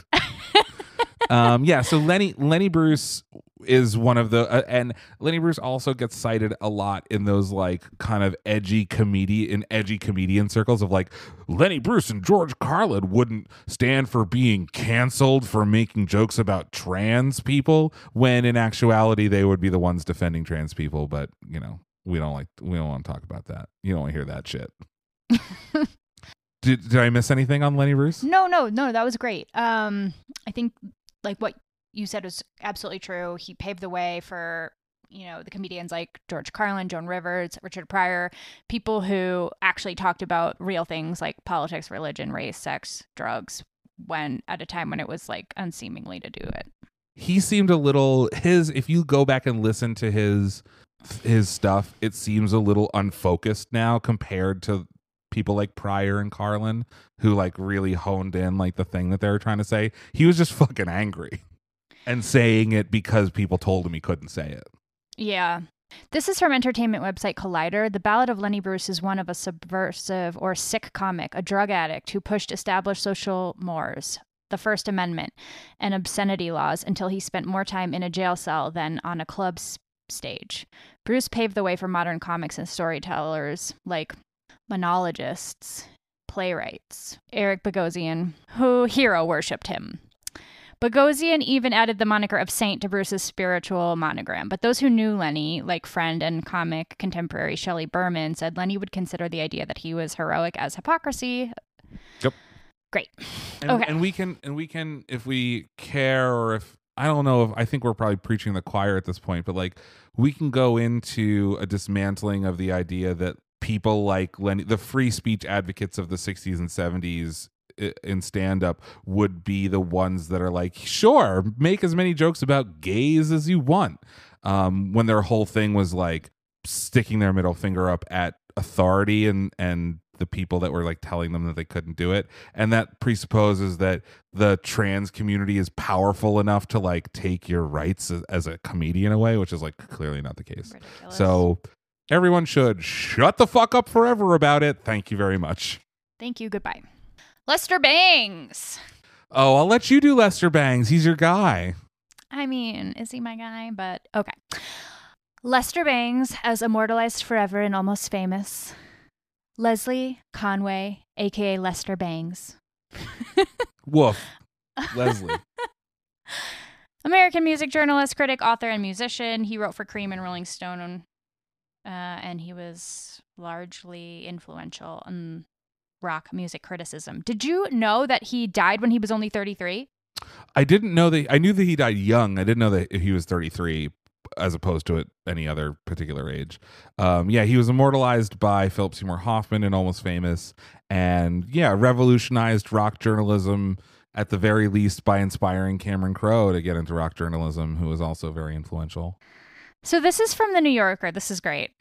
um yeah, so Lenny Lenny Bruce is one of the uh, and Lenny Bruce also gets cited a lot in those like kind of edgy comedy in edgy comedian circles of like Lenny Bruce and George Carlin wouldn't stand for being canceled for making jokes about trans people when in actuality they would be the ones defending trans people but you know we don't like we don't want to talk about that. You don't want to hear that shit. Did, did I miss anything on Lenny Bruce? No, no, no, that was great. Um, I think like what you said was absolutely true. He paved the way for you know the comedians like George Carlin, Joan Rivers, Richard Pryor, people who actually talked about real things like politics, religion, race, sex, drugs, when at a time when it was like unseemingly to do it. he seemed a little his if you go back and listen to his his stuff it seems a little unfocused now compared to people like Pryor and Carlin who like really honed in like the thing that they were trying to say he was just fucking angry and saying it because people told him he couldn't say it Yeah. This is from entertainment website Collider. The Ballad of Lenny Bruce is one of a subversive or sick comic, a drug addict who pushed established social mores, the First Amendment, and obscenity laws until he spent more time in a jail cell than on a club stage. Bruce paved the way for modern comics and storytellers like monologists, playwrights, Eric Bogosian, who hero worshipped him. Bogosian even added the moniker of saint to Bruce's spiritual monogram, but those who knew Lenny, like friend and comic contemporary Shelley Berman, said Lenny would consider the idea that he was heroic as hypocrisy. Yep. Great. and, Okay. and we can and we can if we care or if i don't know if i think we're probably preaching the choir at this point but like we can go into a dismantling of the idea that people like lenny the free speech advocates of the 60s and 70s i- in stand up would be the ones that are like sure make as many jokes about gays as you want um when their whole thing was like sticking their middle finger up at authority and and the people that were like telling them that they couldn't do it and that presupposes that the trans community is powerful enough to like take your rights as, as a comedian away which is like clearly not the case Ridiculous. so everyone should shut the fuck up forever about it thank you very much thank you. Goodbye. Lester Bangs. oh i'll let you do lester bangs he's your guy I mean, is he my guy? But okay. Lester Bangs, as immortalized forever and almost famous. Leslie Conway, aka Lester Bangs. woof leslie American music journalist, critic, author, and musician. He wrote for Creem and Rolling Stone, uh, and he was largely influential in rock music criticism. Did you know that he died when he was only 33? I didn't know that. I knew that he died young. I didn't know that he was 33, as opposed to at any other particular age. Um, yeah, he was immortalized by Philip Seymour Hoffman in Almost Famous, and yeah, revolutionized rock journalism at the very least by inspiring Cameron Crowe to get into rock journalism, who was also very influential. So this is from the New Yorker. This is great.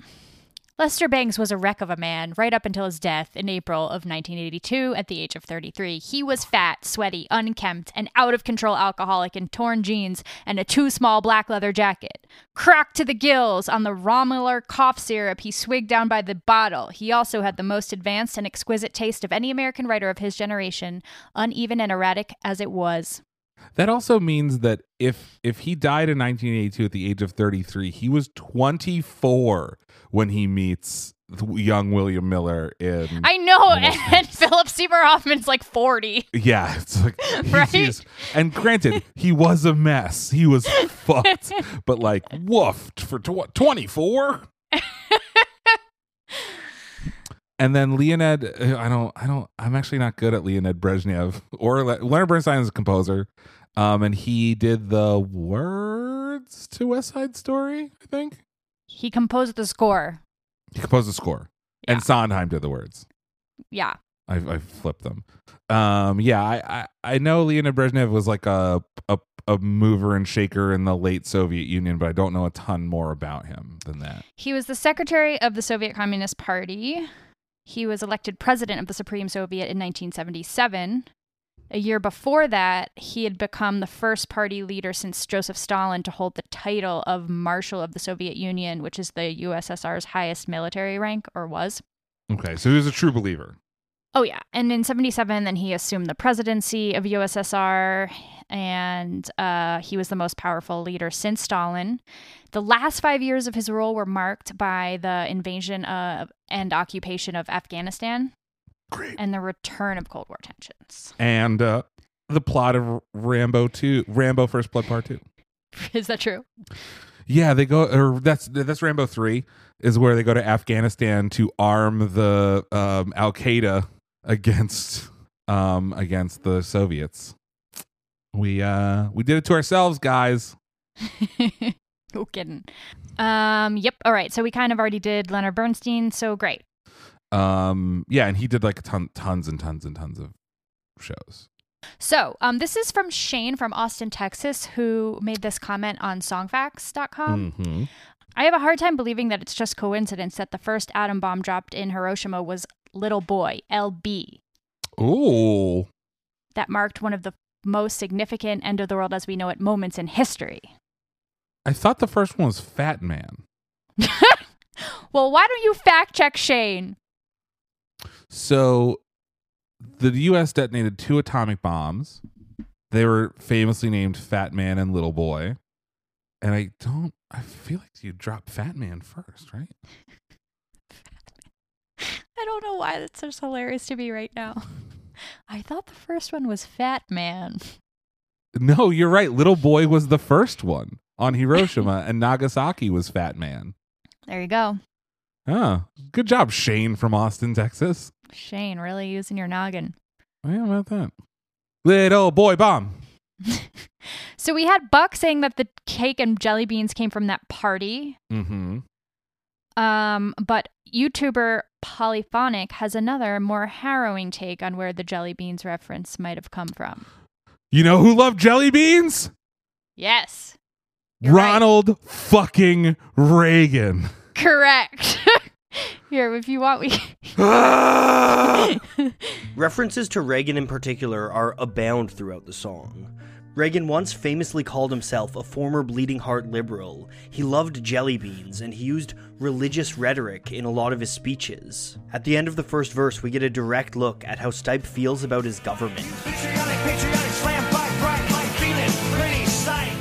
Lester Bangs was a wreck of a man right up until his death in April of 1982 at the age of 33. He was fat, sweaty, unkempt, and out of control alcoholic in torn jeans and a too small black leather jacket. Cracked to the gills on the Romilar cough syrup he swigged down by the bottle. He also had the most advanced and exquisite taste of any American writer of his generation, uneven and erratic as it was. That also means that if if he died in 1982 at the age of 33, he was 24 when he meets young William Miller in I know, and Philip Seymour Hoffman's like 40. Yeah, it's like Right? and granted, he was a mess. He was fucked, but like woofed for tw- 24. And then Leonid, uh, I don't, I don't, I'm actually not good at Leonid Brezhnev or Le- Leonard Bernstein is a composer. Um, and he did the words to West Side Story, I think. He composed the score. He composed the score, and Sondheim did the words. Yeah. I I flipped them. Um, yeah, I, I I know Leonid Brezhnev was like a, a a mover and shaker in the late Soviet Union, but I don't know a ton more about him than that. He was the secretary of the Soviet Communist Party. He was elected president of the Supreme Soviet in 1977. A year before that, he had become the first party leader since Joseph Stalin to hold the title of Marshal of the Soviet Union, which is the USSR's highest military rank, or was. Okay, so he was a true believer. Oh yeah, and in '77, then he assumed the presidency of USSR, and uh, he was the most powerful leader since Stalin. The last five years of his rule were marked by the invasion of and occupation of Afghanistan Great. and the return of Cold War tensions. And uh, the plot of Rambo 2, Rambo First Blood Part 2. Is that true? Yeah, they go or that's that's Rambo 3 is where they go to Afghanistan to arm the um, Al Qaeda against um against the Soviets. We uh we did it to ourselves, guys. no kidding. Um. Yep. All right. So we kind of already did Leonard Bernstein. So great. Um yeah, and he did like ton, tons and tons and tons of shows. So, um, this is from Shane from Austin, Texas, who made this comment on songfacts.com. hmm I have a hard time believing that it's just coincidence that the first atom bomb dropped in Hiroshima was Little Boy, LB. Ooh. That marked one of the most significant end of the world as we know it moments in history. I thought the first one was Fat Man. Well, why don't you fact check Shane? So the US detonated two atomic bombs. They were famously named Fat Man and Little Boy. And I don't I feel like you dropped Fat Man first, right? I don't know why that's just hilarious to me right now. I thought the first one was Fat Man. No, you're right. Little Boy was the first one on Hiroshima and Nagasaki was Fat Man. There you go. Oh, good job, Shane from Austin, Texas. Shane, really using your noggin. How about that? Little boy bomb. So we had Buck saying that the cake and jelly beans came from that party. Mm-hmm. Um, but YouTuber Polyphonic has another more harrowing take on where the jelly beans reference might have come from. You know who loved jelly beans? Yes. You're right. Ronald fucking Reagan. Correct. Here, if you want, we. References to Reagan in particular are abound throughout the song. Reagan once famously called himself a former bleeding heart liberal. He loved jelly beans and he used religious rhetoric in a lot of his speeches. At the end of the first verse, we get a direct look at how Stipe feels about his government. Patriotic, patriotic, slam, fight, bright, light, feeling, pretty sight.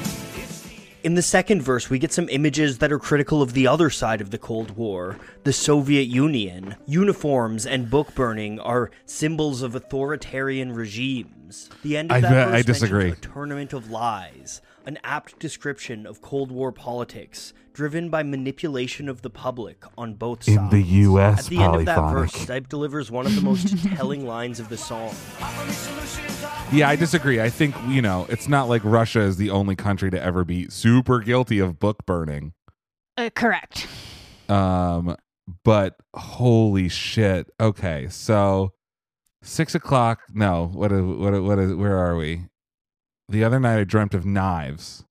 In the second verse, we get some images that are critical of the other side of the Cold War, the Soviet Union. Uniforms and book burning are symbols of authoritarian regimes. The end of I that bet- verse I mentions disagree. a tournament of lies, an apt description of Cold War politics, driven by manipulation of the public on both sides. In the US, At the end of that verse, Stipe delivers one of the most telling lines of the song. Yeah, I disagree. I think, you know, it's not like Russia is the only country to ever be super guilty of book burning. Uh, correct. Um, but holy shit. Okay, so six o'clock. No, what? Is, what? is- What is? Where are we? The other night, I dreamt of knives.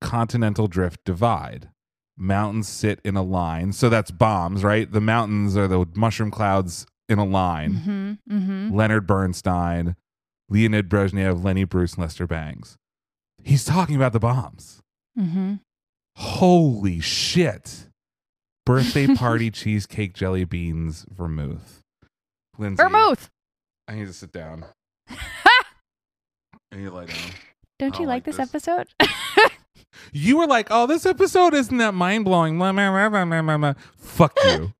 Continental drift divide. Mountains sit in a line. So that's bombs, right? The mountains are the mushroom clouds in a line. Mm-hmm. Mm-hmm. Leonard Bernstein, Leonid Brezhnev, Lenny Bruce, Lester Bangs. He's talking about the bombs. Mm-hmm. Holy shit. Birthday party, cheesecake, jelly beans, vermouth. Lindsay, Vermouth. I need to sit down. I need to lie down. Don't you like like this, this. episode? You were like, oh, this episode isn't that mind blowing. Fuck you.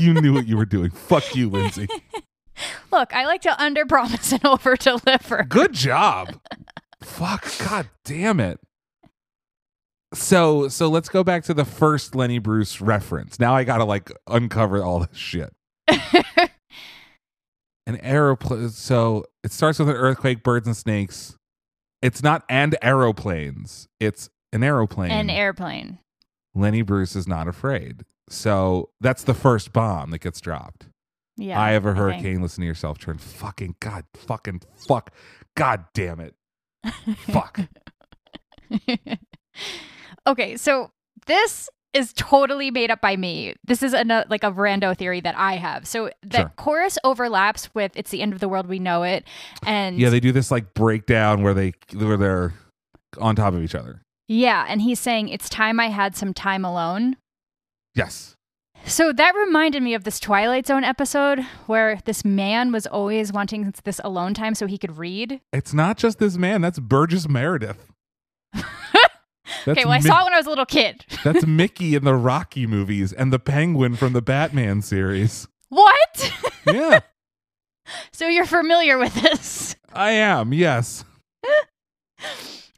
you knew what you were doing. Fuck you, Lindsay. Look, I like to under promise and over deliver. Good job. Fuck. God damn it. So so let's go back to the first Lenny Bruce reference. Now I gotta like uncover all this shit. An aeroplane. So it starts with an earthquake, birds and snakes. It's not and aeroplanes. It's an aeroplane. An airplane. Lenny Bruce is not afraid. So that's the first bomb that gets dropped. Yeah. I have a hurricane. Listen to yourself. Turn fucking god, fucking fuck, god damn it, fuck. okay, so this is totally made up by me. This is a like a rando theory that I have. So the Sure. chorus overlaps with "It's the end of the world, we know it," and Yeah, they do this like breakdown where they where they're on top of each other. yeah, and he's saying, "It's time I had some time alone." Yes. So that reminded me of this Twilight Zone episode where this man was always wanting this alone time so he could read. It's not just this man. That's Burgess Meredith. Okay, well, I Mi- saw it when I was a little kid. That's Mickey in the Rocky movies and the Penguin from the Batman series. What? Yeah, so you're familiar with this. I am. Yes.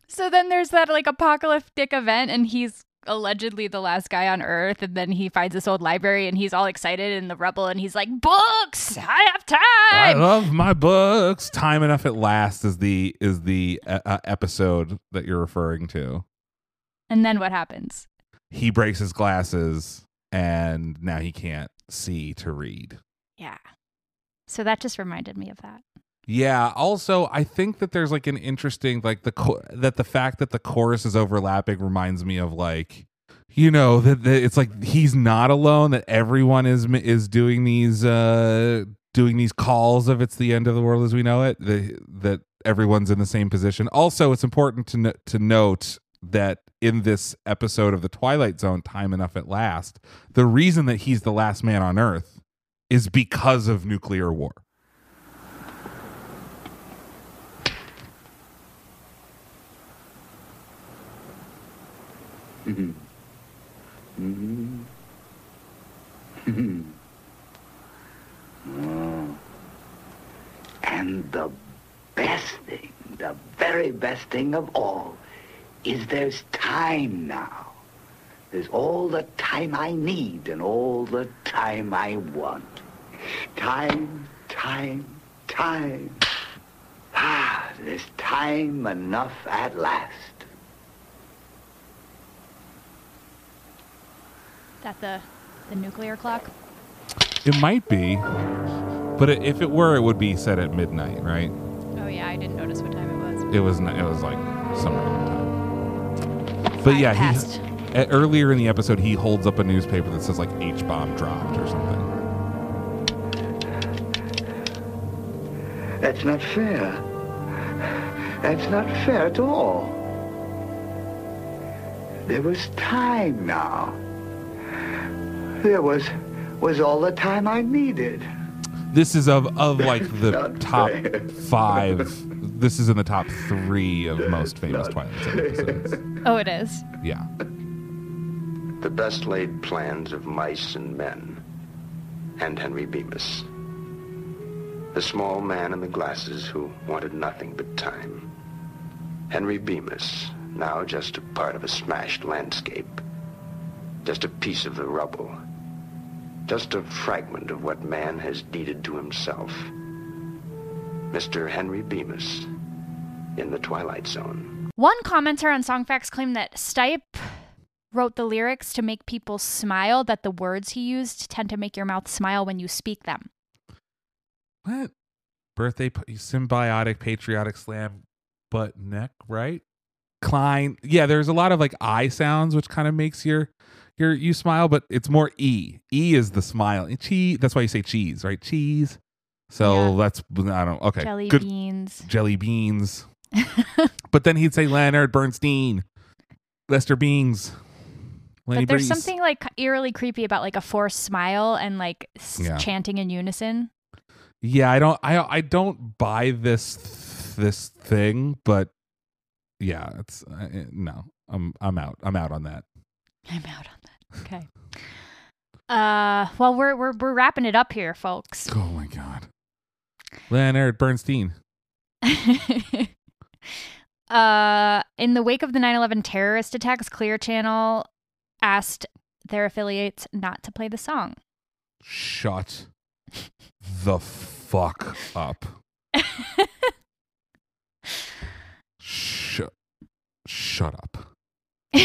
So then there's that like apocalyptic event, and he's allegedly the last guy on Earth, and then he finds this old library, and he's all excited in the rubble, and he's like, "Books! I have time I love my books. Time enough at last is the is the uh, uh, episode that you're referring to. And then what happens? He breaks his glasses and now he can't see to read. Yeah. So that just reminded me of that. Yeah. Also, I think that there's like an interesting like the cho- that the fact that the chorus is overlapping reminds me of like you know that, that it's like he's not alone that everyone is is doing these uh doing these calls of it's the end of the world as we know it the, that everyone's in the same position also it's important to no- to note that in this episode of the twilight zone time enough at last the reason that he's the last man on earth is because of nuclear war. Mm-hmm. Mm-hmm. And the best thing, the very best thing of all, is there's time now. There's all the time I need and all the time I want. Time, time, time. Ah, there's time enough at last. That the the nuclear clock. It might be, but i- if it were, it would be set at midnight, right? Oh yeah, I didn't notice what time it was. It was. n- It was like some other time. But yeah, past. he, uh, earlier in the episode, he holds up a newspaper that says like H bomb dropped or something. That's not fair. That's not fair at all. There was time now. There was was all the time I needed. This is of of like the top fair. five. This is in the top three of most famous Twilight Zone episodes. Oh, it is. Yeah. The best laid plans of mice and men, and Henry Bemis. The small man in the glasses who wanted nothing but time. Henry Bemis, now just a part of a smashed landscape. Just a piece of the rubble. Just a fragment of what man has deeded to himself. Mr. Henry Bemis in the Twilight Zone. One commenter on Songfacts claimed that Stipe wrote the lyrics to make people smile, that the words he used tend to make your mouth smile when you speak them. What? Birthday symbiotic patriotic slam butt neck, right? Klein. Yeah, there's a lot of like I sounds which kind of makes your your you smile, but it's more E. E is the smile. Cheese. That's why you say cheese, right? Cheese. So Yeah. that's I don't okay. Jelly Good beans. jelly beans. but then he'd say Leonard Bernstein, Lester Beans, Lenny but there's Breeze. something like eerily creepy about like a forced smile and like s- Yeah. chanting in unison. Yeah, I don't I I don't buy this this thing, but yeah, it's uh, no. I'm I'm out. I'm out on that. I'm out on that. Okay. Uh, well, we're we're we're wrapping it up here, folks. Oh my god. Leonard Bernstein. uh, in the wake of the 9/11 terrorist attacks, Clear Channel asked their affiliates not to play the song. Shut the fuck up. Shut shut up.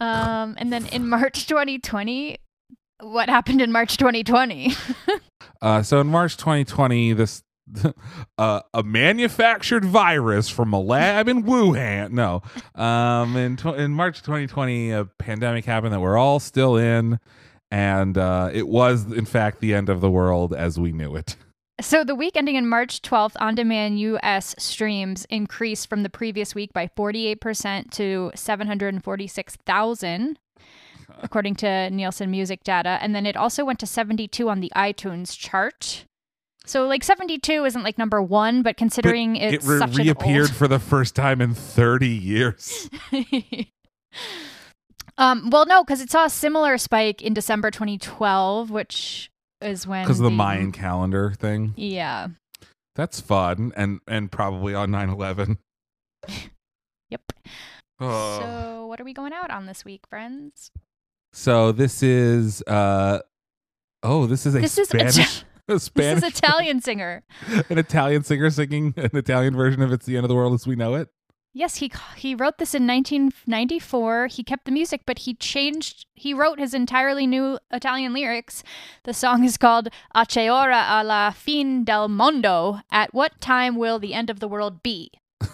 um, and then in March 2020, what happened in March 2020? Uh, so in March 2020, this uh, a manufactured virus from a lab in Wuhan. No, um, in tw- in March 2020, a pandemic happened that we're all still in, and uh, it was in fact the end of the world as we knew it. So the week ending in March 12th, on-demand US streams increased from the previous week by 48% to 746,000. according to Nielsen Music data. And then it also went to 72 on the iTunes chart. So, like, 72 isn't like number one, but considering But it's it re- such reappeared an for the first time in 30 years. um, well, no, because it saw a similar spike in December 2012, which is when. Because of the Mayan calendar thing. Yeah. That's fun and and probably on 9/11. Yep. Oh. So, what are we going out on this week, friends? So this is uh oh, this is a This Spanish Ita- a This Spanish is Italian singer. an Italian singer singing an Italian version of "It's the End of the World as We Know It." Yes, he he wrote this in 1994. He kept the music, but he changed. He wrote his entirely new Italian lyrics. The song is called "A che ora alla fin del mondo." At what time will the end of the world be?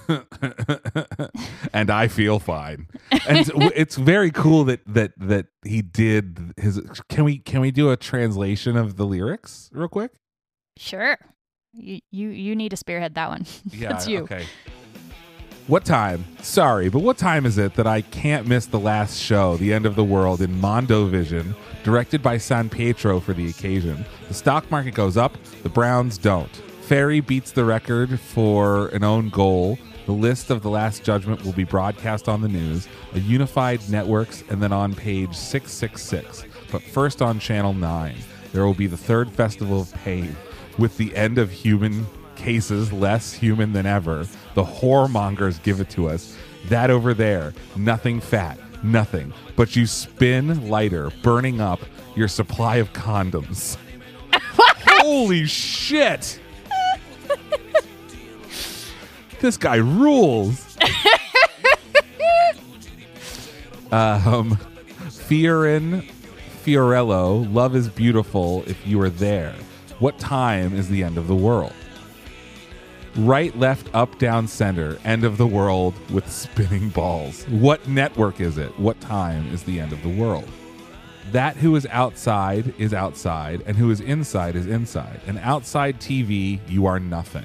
and I feel fine. And it's very cool that that that he did his. Can we can we do a translation of the lyrics real quick? Sure. You you, you need to spearhead that one. That's you. Okay. What time? Sorry, but what time is it that I can't miss the last show, The End of the World, in Mondo Vision, directed by San Pietro for the occasion? The stock market goes up, the Browns don't. Ferri beats the record for an own goal. The list of the Last Judgment will be broadcast on the news, a unified networks, and then on page 666. But first on Channel 9, there will be the third Festival of Pain, with the end of human cases less human than ever. The whoremongers give it to us. That over there, nothing fat, nothing. But you spin lighter, burning up your supply of condoms. Holy shit! This guy rules. um, Fiorin Fiorello, love is beautiful if you are there. What time is the end of the world? Right, left, up, down, center, end of the world with spinning balls. What network is it? What time is the end of the world? That who is outside is outside, and who is inside is inside. And outside TV, you are nothing.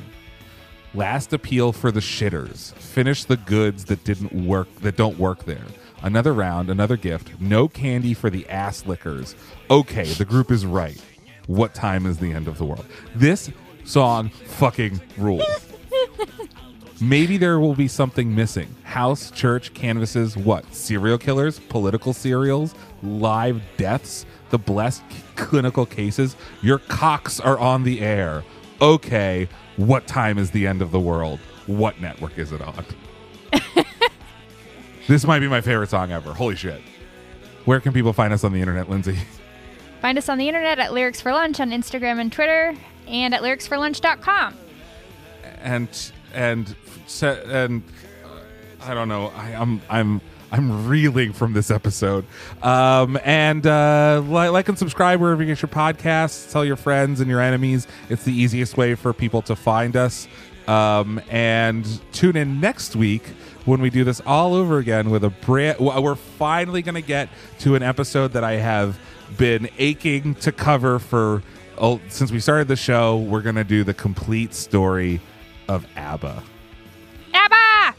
Last appeal for the shitters. Finish the goods that didn't work that don't work there. Another round, another gift. No candy for the ass lickers. Okay, the group is right. What time is the end of the world? This song fucking rules. Maybe there will be something missing. House, church, canvases, what? Serial killers, political serials, live deaths, the blessed c- clinical cases. Your cocks are on the air. Okay, what time is the end of the world? What network is it on? this might be my favorite song ever. Holy shit. Where can people find us on the internet, Lindsay? Find us on the internet at Lyrics for Lunch on Instagram and Twitter, and at lyricsforlunch.com. and and and I don't know. I, I'm I'm I'm reeling from this episode. Um, and uh, li- like and subscribe wherever you get your podcasts. Tell your friends and your enemies. It's the easiest way for people to find us. Um, and tune in next week when we do this all over again with a brand. We're finally going to get to an episode that I have been aching to cover for. Oh, since we started the show, we're going to do the complete story of ABBA. ABBA!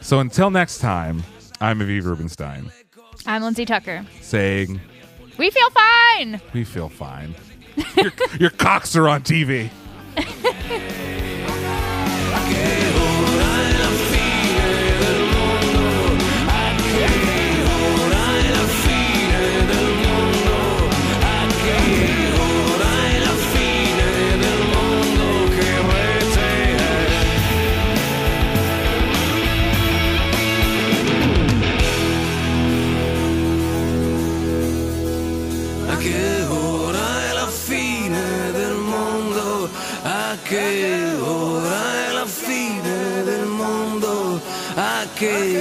So until next time, I'm Aviv Rubenstein I'm Lindsay Tucker. saying, We feel fine! We feel fine. your, your cocks are on TV. a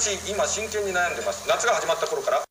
私今真剣に悩んでます夏が始まった頃から